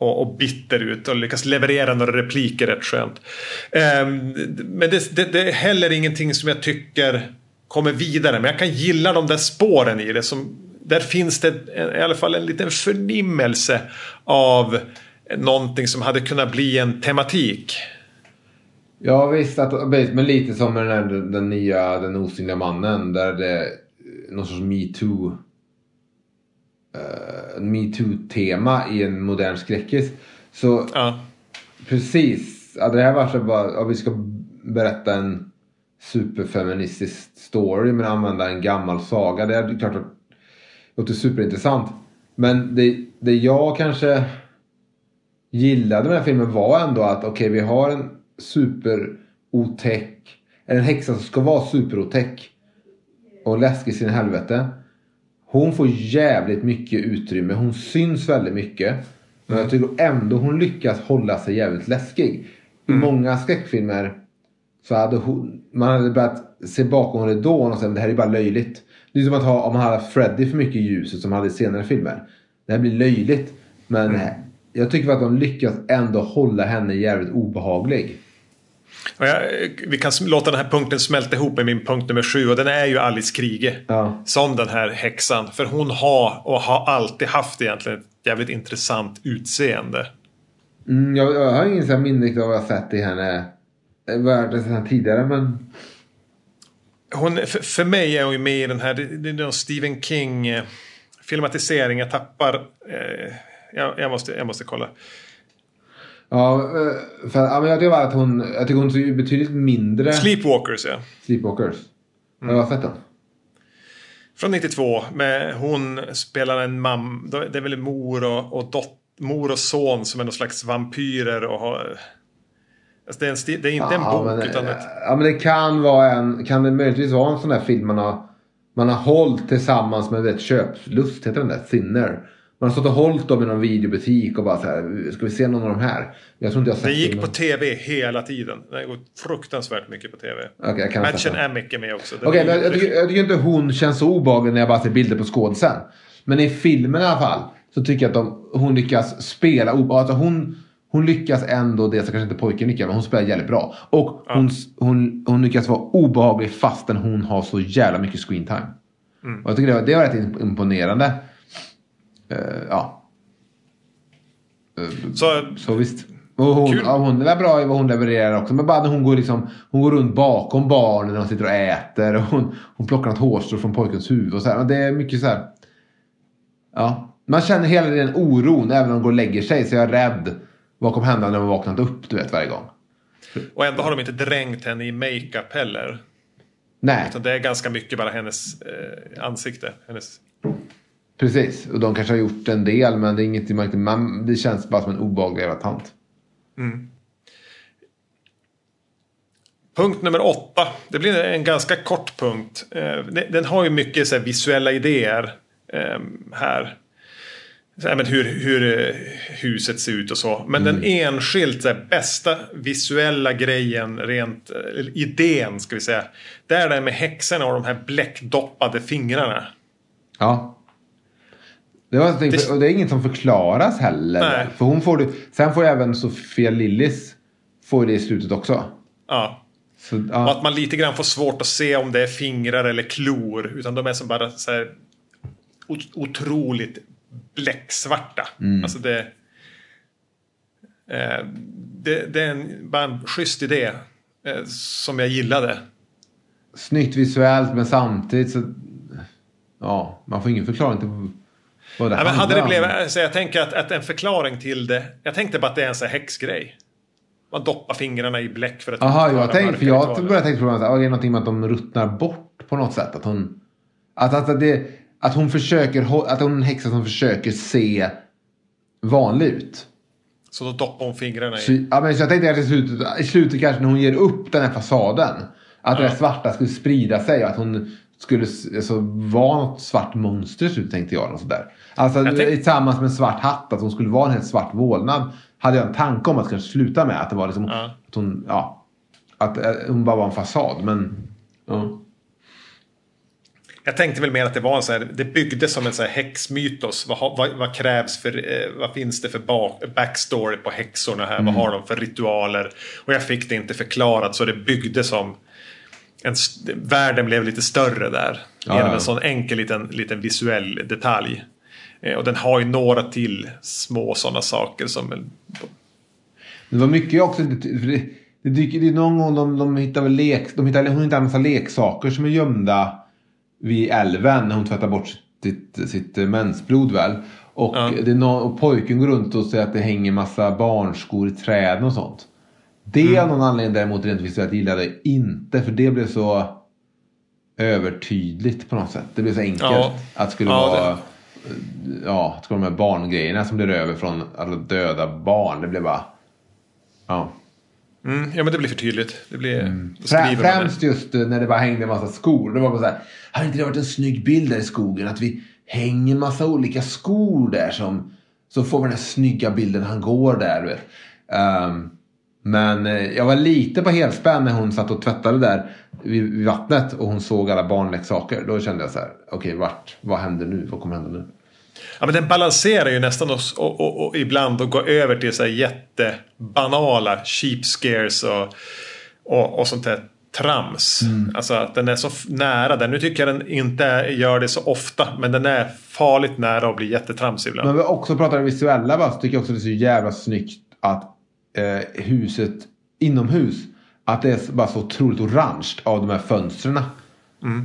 och, och bitter ut och lyckas leverera några repliker rätt skönt. Eh, men det, det, det är heller ingenting som jag tycker kommer vidare. Men jag kan gilla de där spåren i det. Som, där finns det en, i alla fall en liten förnimmelse av någonting som hade kunnat bli en tematik. Ja visst, att, men lite som med den, här, den nya Den osynliga mannen. Där det är någon sorts metoo uh, metoo-tema i en modern skräckis. Så Ja. precis, hade det här varit så bara, ja, vi ska berätta en superfeministisk story men använda en gammal saga. Det är klart att det låter superintressant. Men det, det jag kanske gillade med den här filmen var ändå att okej vi har en superotäck, en häxa som ska vara superotäck och läskig sin helvete. Hon får jävligt mycket utrymme. Hon syns väldigt mycket. Men jag tycker ändå hon lyckas hålla sig jävligt läskig. I många skräckfilmer så hade hon, man hade börjat se bakom ridån och säga det här är bara löjligt. Det är som att ha, om man hade Freddy för mycket i ljuset som man hade i senare filmer. Det här blir löjligt. Men jag tycker att de lyckas ändå hålla henne jävligt obehaglig. Vi kan låta den här punkten smälta ihop med min punkt nummer sju och den är ju Alice Krige. Ja. Som den här häxan. För hon har och har alltid haft egentligen ett jävligt intressant utseende. Mm, jag, jag har ingen minne av vad jag sett i henne. Hört det sen tidigare men... Hon, för, för mig är hon ju med i den här, det, det är någon Stephen King eh, filmatisering. Jag tappar, eh, jag, jag, måste, jag måste kolla. Ja, eh, för, ja, men jag tycker bara att hon, jag tycker hon är betydligt mindre Sleepwalkers ja. Sleepwalkers. Har jag sett den? Från 92 med hon spelar en mam, det är väl mor och, och dot, mor och son som är någon slags vampyrer och har... Alltså det, är en, det är inte en bok men, utan ett... Ja men det kan vara en, kan det möjligtvis vara en sån där film man har, man har hållit tillsammans med vet, köplust, heter den där? Thinner. Man har stått och hållit dem i någon videobutik och bara så här, ska vi se någon av de här? Jag tror inte jag har sett Det gick på tv hela tiden. Det går fruktansvärt mycket på tv. Okej, jag kan Matchen är med också. Den men ju- jag, tycker, jag tycker inte hon känns så obehaglig när jag bara ser bilder på skådisen. Men i filmen i alla fall så tycker jag att de, hon lyckas spela obehaglig. Alltså hon, hon lyckas ändå, det så kanske inte pojken lyckas, men hon spelar jävligt bra. Och hon, hon, hon lyckas vara obehaglig fastän hon har så jävla mycket screen time. Och jag tycker det var, det var rätt imponerande. Eh, ja. Så Så visst. Och hon, ja, hon är bra i vad hon levererar också. Men bara när hon går, liksom, hon går runt bakom barnen när de sitter och äter. Och hon, hon plockar något hårstrå från pojkens huvud. Och så här. Det är mycket så här. Ja. Man känner hela den oron även om de går och lägger sig. Så jag är rädd. Vad kommer hända när de vaknat upp du vet varje gång. Och ändå har de inte dränkt henne i makeup heller. Nej, Utan det är ganska mycket bara hennes eh, ansikte. Hennes... precis. Och de kanske har gjort en del. Men det är inget man, man Det känns bara som en obehaglig jävla tant. Punkt nummer åtta. Det blir en ganska kort punkt. Eh, Den har ju mycket så visuella idéer eh, här. Så men hur, hur eh, huset ser ut och så. Men den enskilt så bästa visuella grejen, rent idén ska vi säga. Det är det med häxorna och de här bläckdoppade fingrarna. Ja. Det, var, det... Det- Och det är inget som förklaras heller. Nej. För hon får sen får ju även Sofia Lillis får det i slutet också. Ja. Så, ja. att man lite grann får svårt att se om det är fingrar eller klor. Utan de är som bara så här ot- otroligt bläcksvarta. Alltså det, eh, det, det är en, bara en schysst idé. Eh, som jag gillade. Snyggt visuellt men samtidigt så... Ja, man får ingen förklaring till vad det Ja, men hade det blivit, så jag tänker att, att en förklaring till det. Jag tänkte bara att det är en sån här häxgrej. Man doppar fingrarna i bläck för att Jaha, jag tänkte, för jag började tänka på att det är någonting med att de ruttnar bort på något sätt. Att hon... Att, att, att, det, att hon försöker... Att hon är en häxa som försöker se vanlig ut. Så då doppar hon fingrarna Så, i. ja, men, så jag tänkte att i slutet, i slutet kanske när hon ger upp den här fasaden. Att det där svarta skulle sprida sig och att hon skulle alltså, vara något svart monster slutet tänkte jag. Och sådär. Alltså Jag tänk- tillsammans med en svart hatt, att hon skulle vara en helt svart vålnad. Hade jag en tanke om att kanske sluta med. Att det var liksom, Ja. att hon, ja. Att eh, hon bara var en fasad. Men, ja. Jag tänkte väl mer att det var en så här, det byggdes som en så här häxmytos. Vad, vad, vad krävs för, eh, vad finns det för bak, backstory på häxorna här? Mm. Vad har de för ritualer? Och jag fick det inte förklarat så det byggdes som en, världen blev lite större där. Ja, genom en sån enkel liten, liten visuell detalj. Eh, och den har ju några till små sådana saker som... Det var mycket också. Det, det, dyker, det är någon gång de, de hittar väl lek, de hittar, hon hittar en massa leksaker som är gömda vid älven när hon tvättar bort sitt, sitt mensblod väl. Och, Ja. det är nå- och pojken går runt och säger att det hänger massa barnskor i träden och sånt. Det av någon anledning däremot rent visuellt gillade jag inte. För det blev så övertydligt på något sätt. Det blev så enkelt. Ja. Att det skulle Ja, vara ja, att det skulle vara de här barngrejerna som blir över från alla döda barn. Det blev bara... Ja. Mm, ja men det blir för tydligt. Det blir... Då Frä, man det. främst just eh, när det bara hängde en massa skor. Det var bara så här. Hade inte det varit en snygg bild där i skogen? Att vi hänger en massa olika skor där som... Så får vi den här snygga bilden han går där. Du vet. Ehm, men eh, jag var lite på helspänn när hon satt och tvättade där vid, vattnet och hon såg alla barnleksaker. Då kände jag så här. Okej, vart? Vad händer nu? Vad kommer hända nu? Ja, men den balanserar ju nästan och, och, och, och ibland och går över till så här jättebanala cheap scares och, och, och sånt där trams. Alltså att den är så nära där. Nu tycker jag den inte gör det så ofta. Men den är farligt nära att bli jättetramsig ibland. Men vi också pratar om visuella bara, så tycker jag också det är så jävla snyggt att eh, huset inomhus. Att det är bara så otroligt orange av de här fönstren.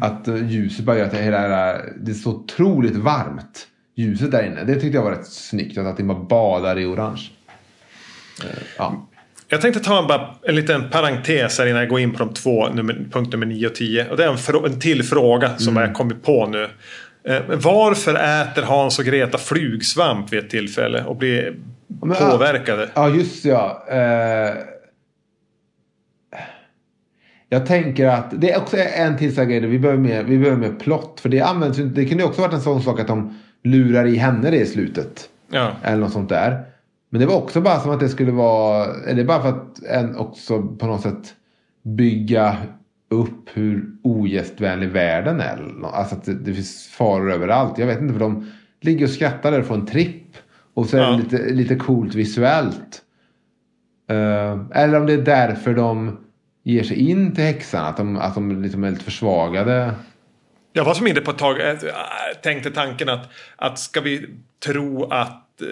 Att eh, ljuset bara gör att det, hela, hela, det är så otroligt varmt. Ljuset där inne. Det tyckte jag var rätt snyggt. Att, det bara badar i orange. Eh, ja. Jag tänkte ta en, bara, en liten parentes här innan jag går in på de två, nummer, punkt nummer 9 och 10. Och det är en, frå- en till fråga som jag kommit på nu. Eh, varför äter Hans och Greta flugsvamp vid ett tillfälle och blir men, påverkade? Ja, just ja. Eh, jag tänker att det är också en till grej. där Vi behöver mer, vi behöver mer plott. För det används. Det kunde också varit en sån sak att de lurar i henne det i slutet. Ja. Eller något sånt där. Men det var också bara som att det skulle vara. Eller bara för att en också på något sätt bygga upp hur ogästvänlig världen är. Alltså att det, det finns faror överallt. Jag vet inte för de ligger och skrattar där och får en tripp. Och så är Ja. lite, lite coolt visuellt. Eh, eller om det är därför de ger sig in till häxan. Att de, att de liksom är lite försvagade. Jag var som inne på ett tag, äh, tänkte tanken att, att ska vi tro att eh,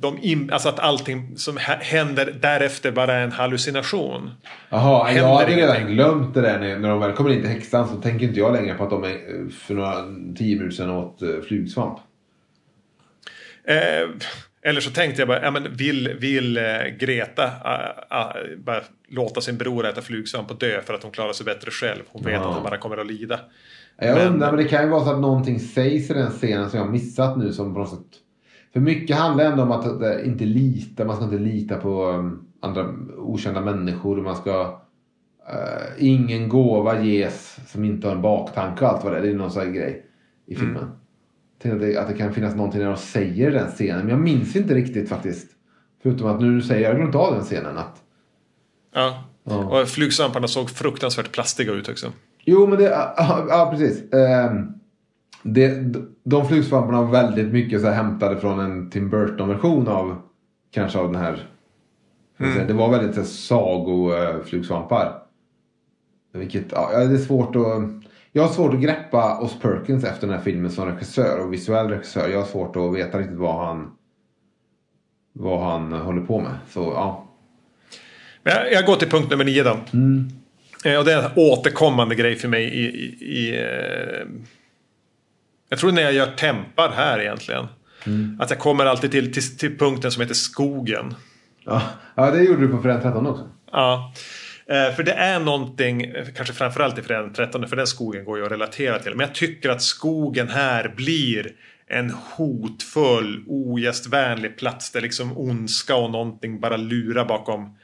de in, alltså att allting som hä- händer därefter bara är en hallucination. Jaha, jag hade redan ingenting. glömt det där när, när de väl kommer in till häxan så tänker inte jag längre på att de är eh, för några tio minuter sedan åt eh, flugsvamp. Eh, eller så tänkte jag bara, ja, men vill, vill eh, Greta äh, äh, bara låta sin bror äta flugsvamp och dö för att hon klarar sig bättre själv? Hon vet Ja. att hon bara kommer att lida. Jag Men- undrar, men det kan ju vara så att någonting sägs i den scenen som jag har missat nu som på något sätt. För mycket handlar ändå om att inte lita, man ska inte lita på um, andra okända människor. Man ska... eh, ingen gåva ges som inte har en baktanke och allt vad det är. Det är någon sån här grej i filmen. Tänkte att det, att det kan finnas någonting när de säger den scenen. Men jag minns inte riktigt faktiskt. Förutom att nu säger jag, jag glömt av den scenen. Att, Ja. Ja. Och flugsvamparna såg fruktansvärt plastiga ut också. Jo, men det... Ja, ja precis. Ehm, det, de flugsvamparna var väldigt mycket så här hämtade från en Tim Burton-version av kanske av den här. säga, Det var väldigt sagoflugsvampar. Vilket, ja, det är svårt att... Jag har svårt att greppa Oz Perkins efter den här filmen som regissör och visuell regissör. Jag har svårt att veta riktigt vad han vad han håller på med. Så ja. Men jag, jag går till punkt nummer nio då. Mm. Eh, Och det är en återkommande grej för mig i... i, i eh, jag tror när jag gör tempar här egentligen. Mm. Att jag kommer alltid till, till, till punkten som heter skogen. ja. Ja, det gjorde du på Fredag 13 också. Ja. Eh, För det är någonting, kanske framförallt i Fredag den 13, för den skogen går ju att relatera till. Men jag tycker att skogen här blir en hotfull, ogästvänlig plats där liksom ondska och någonting bara lurar bakom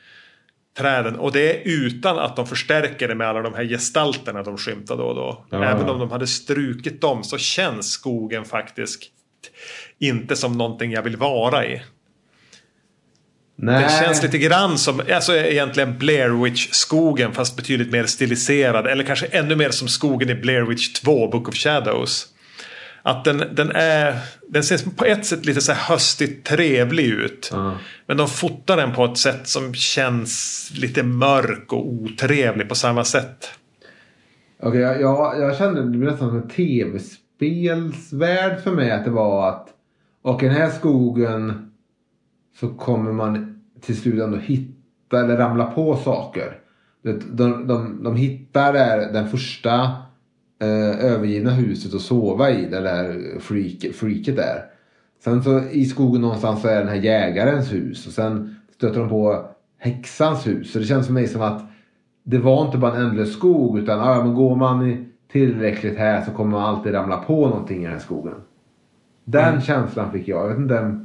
träden. Och det är utan att de förstärker det med alla de här gestalterna de skymtar då och då. Ja. Även om de hade strukit dem så känns skogen faktiskt inte som någonting jag vill vara i. Nej. Det känns lite grann som alltså egentligen Blair Witch-skogen fast betydligt mer stiliserad. Eller kanske ännu mer som skogen i Blair Witch 2, Book of Shadows. Att den, den är... Den ser på ett sätt lite så här höstigt trevlig ut. Ja. Men de fotar den på ett sätt som känns lite mörk och otrevlig på samma sätt. Okej, jag, jag, jag kände det blev nästan som en tv-spelsvärld för mig att det var att och den här skogen så kommer man till slut ändå hitta eller ramla på saker. De, de, de hittar där den första eh, övergivna huset och sova i. Det där freak, freaket där. Sen så i skogen någonstans så är den här jägarens hus. Och sen stöter de på häxans hus. Så det känns för mig som att det var inte bara en ändlös skog. Utan ah, men går man tillräckligt här så kommer man alltid ramla på någonting i den här skogen. Den Mm. känslan fick jag. jag vet inte,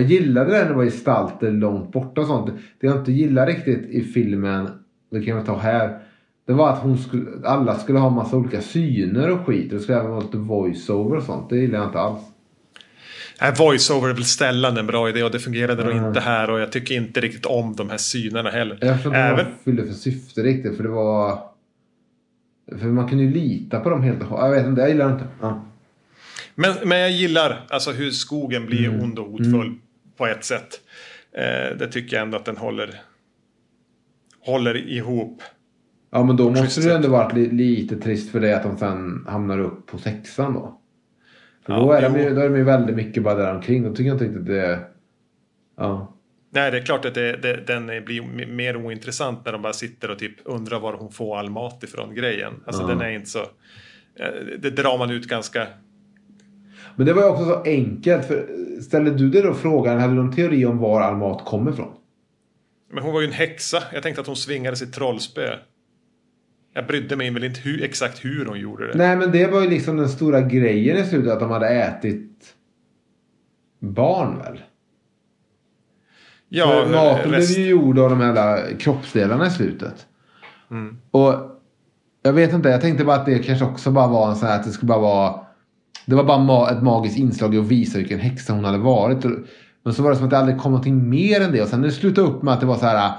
jag gillade det när det var gestalter långt borta och sånt. Det jag inte gillade riktigt i filmen, det kan jag ta här. Det var att hon skulle, alla skulle ha massa olika syner och skit. Det skulle även vara lite voiceover och sånt. Det gillar jag inte alls. Nej, voiceover är väl ställande en bra idé och det fungerade Mm. nog inte här och jag tycker inte riktigt om de här synerna heller. Jag förstår inte vad Även, de fyllde för syfte riktigt. För det var... För man kunde ju lita på dem helt och hållet. Jag vet inte, jag gillar inte. Ja. men, men jag gillar alltså hur skogen blir Mm. ond och hotfull på ett sätt. Eh, det tycker jag ändå att den håller, håller ihop. Ja men då måste det ändå varit li lite trist för dig att de sen hamnar upp på sexan då. För Ja, då, är de ju, då är de ju väldigt mycket bara där omkring. Då tycker jag inte riktigt det... Ja. Nej, det är klart att det, det, den blir mer ointressant när de bara sitter och typ undrar var hon får all mat ifrån grejen. Alltså Ja. den är inte så... eh, Det drar man ut ganska... Men det var ju också så enkelt. För ställde du dig då frågan, hade du någon teori om var all mat kommer ifrån? Men hon var ju en häxa. Jag tänkte att hon svingade sitt trollspö. Jag brydde mig väl inte hur, exakt hur hon gjorde det. Nej men det var ju liksom den stora grejen i slutet. Att de hade ätit barn väl? Ja, För maten rest- blev ju gjord av de här kroppsdelarna i slutet. Mm. Och jag vet inte, jag tänkte bara att det kanske också bara var en sån här att det skulle bara vara... Det var bara ma- ett magiskt inslag i att visa vilken häxa hon hade varit. Men så var det som att det aldrig kom någonting mer än det. Och sen när det slutade upp med att det var så här...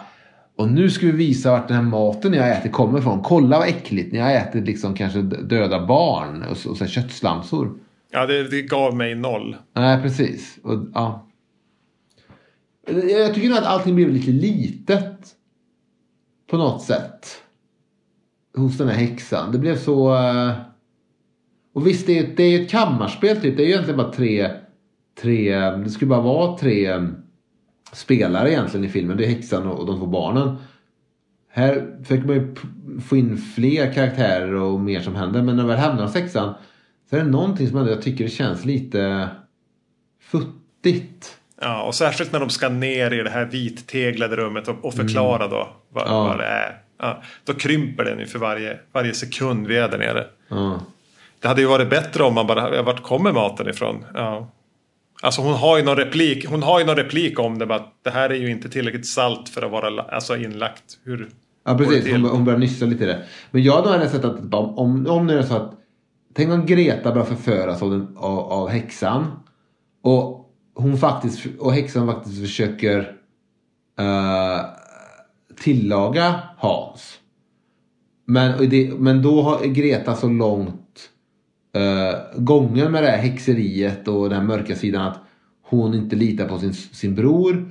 Och nu ska vi visa vart den här maten ni har ätit kommer ifrån. Kolla vad äckligt. Ni har ätit liksom kanske döda barn och, så, och så köttslamsor. Ja, det, det gav mig noll. Nej, precis. Och, ja. Jag, tycker nog att allting blev lite litet. På något sätt. Hos den här häxan. Det blev så... eh, Och visst, det är, det är ett kammarspel typ. Det är ju egentligen bara tre... tre det skulle bara vara tre eh, spelare egentligen i filmen. Det är häxan och, och de två barnen. Här försöker man ju få in fler karaktärer och mer som händer. Men när vi väl hamnar hos häxan så är det någonting som jag tycker det känns lite futtigt. Ja, och särskilt när de ska ner i det här vitteglade rummet och, och förklara då vad, Ja. vad det är. Ja, då krymper den ju för varje, varje sekund vi är där nere. Ja. Det hade ju varit bättre om man bara, vart kommer maten ifrån? Ja. Alltså hon har ju någon replik, hon har ju någon replik om det, bara att det här är ju inte tillräckligt salt för att vara alltså inlagt. Hur Ja precis, hon, hon börjar nyssa lite i det. Men jag har nog hellre sett att om, om, det är så att Tänk om Greta börjar förföras av, den, av, av häxan. Och hon faktiskt, och häxan faktiskt försöker eh, tillaga Hans. Men, det, men då har Greta så långt uh, gången med det här häxeriet och den här mörka sidan att hon inte litar på sin, sin bror.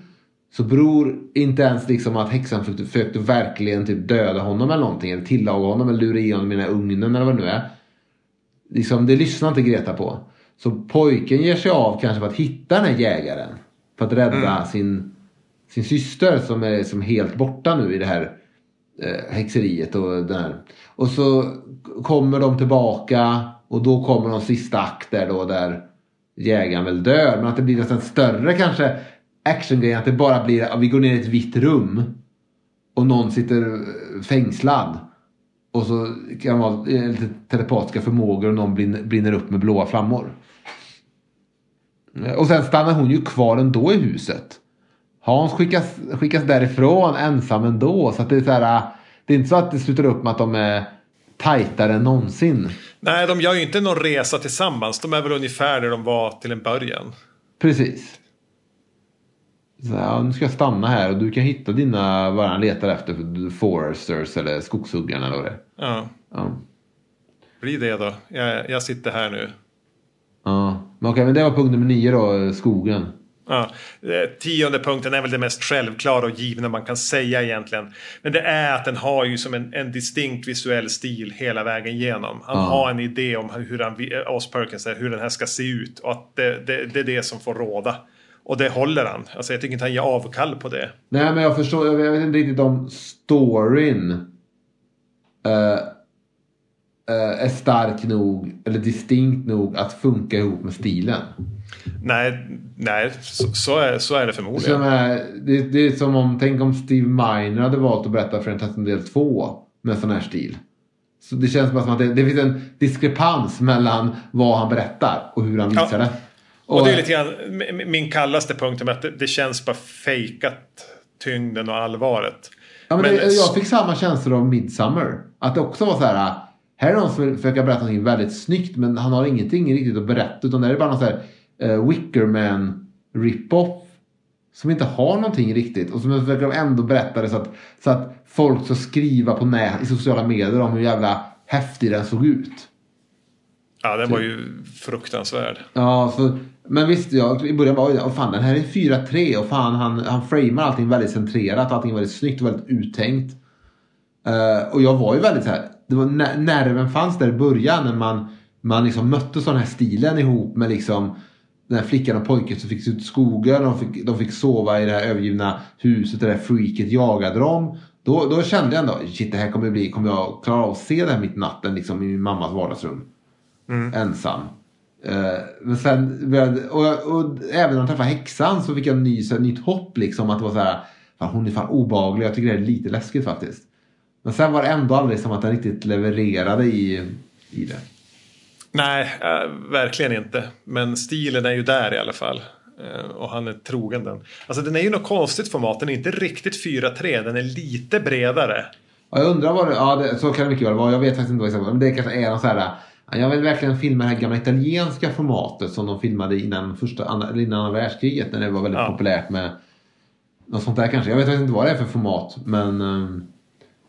Så bror, inte ens liksom att häxan försökte, försökte verkligen typ döda honom eller någonting. Eller tillaga honom eller lura i honom i den här ugnen eller vad det nu är. Liksom, det lyssnar inte Greta på. Så pojken ger sig av kanske för att hitta den här jägaren. För att rädda sin, sin syster som är som helt borta nu i det här eh, häxeriet. Och, den här. och så kommer de tillbaka och då kommer de sista akt där då där jägaren väl dör. Men att det blir nästan större kanske actiongrej. Att det bara blir att vi går ner i ett vitt rum. Och någon sitter eh, fängslad. Och så kan det vara eh, lite telepatiska förmågor och någon brinner, upp med blåa flammor. Eh, och sen stannar hon ju kvar ändå i huset. Hans skickas, skickas därifrån ensam ändå. Så att det är så här. Det är inte så att det slutar upp med att de är tajtare än någonsin. Nej, de gör ju inte någon resa tillsammans. De är väl ungefär där de var till en början. Precis. Så, ja, nu ska jag stanna här och du kan hitta dina, vad han letar efter, foresters eller skogshuggarna eller vad det är. Ja, Ja. bli det då. Jag, jag sitter här nu. Ja. Men okej, men det var punkt nummer nio då, skogen. Ja, eh, tionde punkten är väl det mest självklara och givna man kan säga egentligen. Men det är att den har ju som en, en distinkt visuell stil hela vägen igenom. Han Ja. har en idé om hur han, eh, Oz Perkins, hur den här ska se ut. Och att det, det, det är det som får råda. Och det håller han. Alltså jag tycker inte han ger avkall på det. Nej, men jag förstår, jag vet inte riktigt om storyn. eh, är stark nog, eller distinkt nog att funka ihop med stilen. Nej, nej så, så, är, så är det förmodligen. Är, det, det är som om, tänk om Steve Miner hade valt att berätta för en testing del 2 med sån här stil. Så det känns bara som att det, det finns en diskrepans mellan vad han berättar och hur han visar Ja. det. Och det är lite grann min kallaste punkt med att det, det känns bara fejkat tyngden och allvaret. Ja, men Men- det, jag fick samma känslor av Midsummer. Att det också var så här. Här är någon som försöka berätta någonting väldigt snyggt men han har ingenting riktigt att berätta. Utan det är bara någon så här uh, Wickerman rip-off. Som inte har någonting riktigt. Och som försöker ändå berätta det så att, så att folk ska skriva på nät, i sociala medier om hur jävla häftig den såg ut. Ja, den var ju fruktansvärd. Ja, så, men visst, jag, i början var jag, fan den här är 4-3 och fan han, han framar allting väldigt centrerat och allting väldigt snyggt och väldigt uttänkt. Eh, och jag var ju väldigt så här, det var när, nerven fanns där i början när man, man liksom mötte sån här stilen ihop med liksom den här flickan och pojken som fick se ut i skogen. De fick, de fick sova i det här övergivna huset där det här freaket jagade dem. Då, då kände jag ändå, shit det här kommer bli, kommer jag klara av att se det här mitt i natten liksom i min mammas vardagsrum? Ensam. Eh, men sen började, och, och även när jag träffade häxan så fick jag en ny, så här, nytt hopp liksom att det var så här, fan, hon är fan obehaglig. Jag tycker det är lite läskigt faktiskt. Men sen var det ändå aldrig som att den riktigt levererade i, i det. Nej, eh, verkligen inte. Men stilen är ju där i alla fall. Eh, och han är trogen den. Alltså den är ju något konstigt format. Den är inte riktigt 4-3. Den är lite bredare. Ja, jag undrar vad det, ja det, så kan det mycket väl vara. Jag vet faktiskt inte vad exakt. Men det kanske är någon så här. ja, Jag vill verkligen filma det här gamla italienska formatet som de filmade innan, första, innan andra världskriget. När det var väldigt Ja. populärt med något sånt där kanske. Jag vet faktiskt inte vad det är för format. Men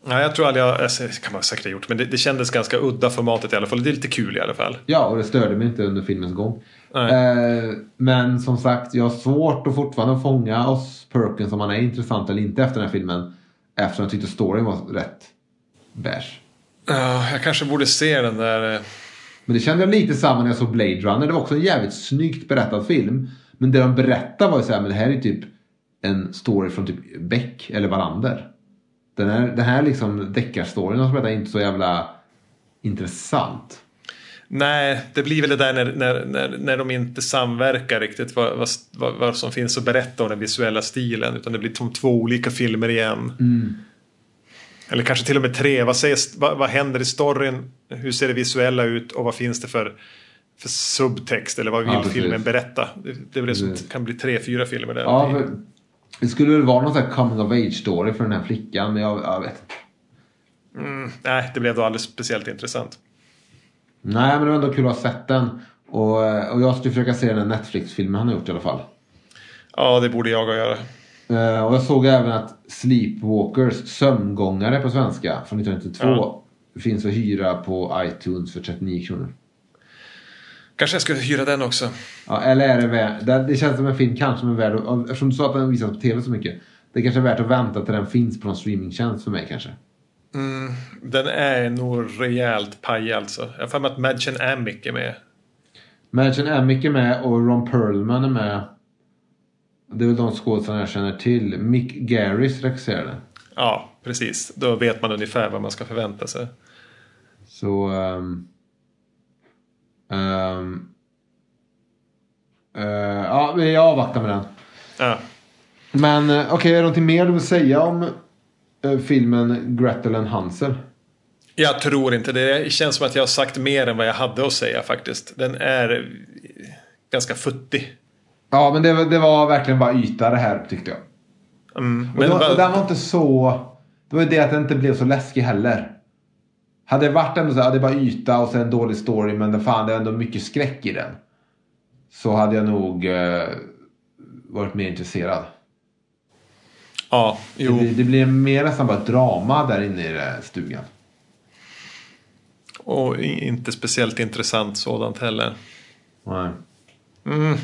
Ja, jag tror aldrig jag, det kan man säkert ha gjort. Men det, det kändes ganska udda formatet i alla fall. Det är lite kul i alla fall. ja, och det störde mig inte under filmens gång. Nej. Eh, men som sagt, jag har svårt att fortfarande fånga oss Perkins om han är intressant eller inte efter den här filmen. Eftersom jag tyckte storyn var rätt beige. Ja, jag kanske borde se den där. eh, Men det kände jag lite samma när jag såg Blade Runner. Det var också en jävligt snyggt berättad film. Men det de berättade var ju såhär, men det här är typ en story från typ Beck eller Wallander. Den här, den här liksom deckarstoryn de berättar är inte så jävla intressant. Nej, det blir väl det där när, när, när, när de inte samverkar riktigt vad, vad, vad, som finns att berätta om den visuella stilen. Utan det blir som två olika filmer igen. Eller kanske till och med tre. Vad, sägs, vad, vad händer i storyn? Hur ser det visuella ut? Och vad finns det för, för subtext? Eller vad vill Ja, filmen berätta? Det, det är det som kan bli tre, fyra filmer där. Ja, det skulle väl vara någon sån här coming of age story för den här flickan. Men jag, jag vet inte. Mm, nej, det blev då aldrig speciellt intressant. Nej, men det var ändå kul att ha sett den. Och, och jag skulle försöka se den här Netflix-filmen han har gjort i alla fall. Ja, det borde jag göra. Eh, och jag såg även att Sleepwalkers, Sömngångare på svenska, från 1992 Ja. finns att hyra på iTunes för 39 kronor. Kanske jag skulle hyra den också. Ja, eller är det värt, det, känns som en film kanske som är värd eftersom du sa att den visas på tv så mycket. Det kanske är värt att vänta till den finns på någon streamingtjänst för mig kanske. Mm, den är nog rejält paj alltså. Jag har för mig att Madgen Amick är med. Madgen Amick är med och Ron Perlman är med. Det är väl de skådespelarna jag känner till. Mick Garris regisserar den. Ja, precis. Då vet man ungefär vad man ska förvänta sig. Så... Um, um, eh, ja, jag avvaktar med den. Ja. Men eh, okej, är det någonting mer du vill säga om eh, filmen Gretel and Hansel? Jag tror inte det. Det känns som att jag har sagt mer än vad jag hade att säga faktiskt. Den är ganska futtig. Ja, men det, var- det var verkligen bara yta det här tyckte jag. Mm, Och men det var, och den var inte så... Det var ju det att den inte blev så läskig heller. Hade det varit ändå så här, det bara yta och sen en dålig story men det, fan, det är ändå mycket skräck i den. Så hade jag nog eh, varit mer intresserad. ja, Det, jo. blir- det blir mer nästan bara drama där inne i stugan. Och inte speciellt intressant sådant heller. Nej. Mm.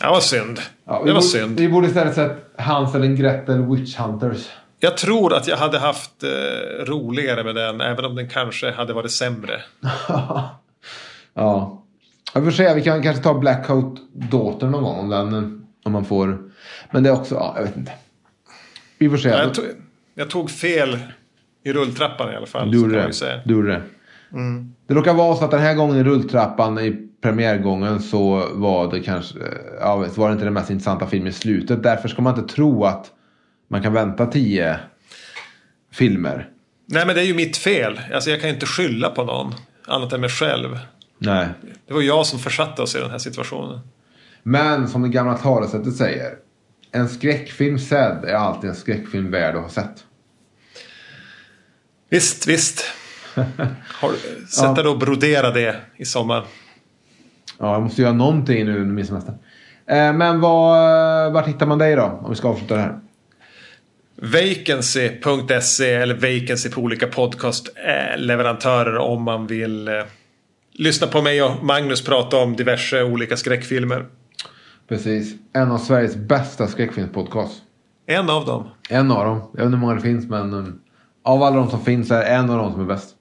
Det var synd. Ja, det var borde- synd. Vi borde istället sett Hansel and Gretel Witch Hunters. Jag tror att jag hade haft eh, roligare med den, även om den kanske hade varit sämre. ja. Jag får se, vi kan kanske ta Black Coat Daughter någon gång om den, om man får. Men det är också, ja, jag vet inte. Vi får se. Jag tog, jag tog fel i rulltrappan i alla fall. Du gjorde det. säga. Du det. Mm. Det råkar vara så att den här gången i rulltrappan i premiärgången så var det kanske ja, så var det inte den mest intressanta filmen i slutet. Därför ska man inte tro att man kan vänta tio filmer. Nej men det är ju mitt fel. Alltså jag kan inte skylla på någon. Annat än mig själv. Nej. Det var jag som försatte oss i den här situationen. Men som det gamla talesättet säger. En skräckfilm sedd är alltid en skräckfilm värd att ha sett. Visst, visst. Har, sätt dig då och brodera det i sommar. Ja, jag måste göra någonting nu under min semester. Eh, men var, vart hittar man dig då? Om vi ska avsluta det här. Vacancy.se eller Vacancy på olika podcastleverantörer om man vill eh, lyssna på mig och Magnus prata om diverse olika skräckfilmer. Precis. En av Sveriges bästa skräckfilmspodcast. En av dem. En av dem. Jag vet inte hur många det finns men um, av alla de som finns är en av dem som är bäst.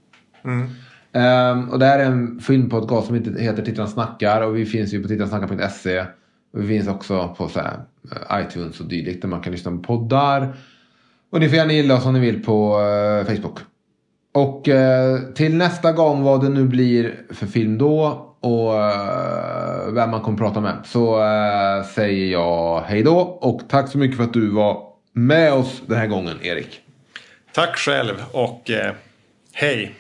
Mm. Um, och det här är en filmpodcast som heter Tittarna snackar och vi finns ju på tittarnasnackar.se. Vi finns också på så här, uh, iTunes och dylikt där man kan lyssna på poddar. Och ni får gärna gilla oss om ni vill på uh, Facebook. Och uh, till nästa gång vad det nu blir för film då och uh, vem man kommer prata med så säger jag hej då och tack så mycket för att du var med oss den här gången Erik. Tack själv och hej.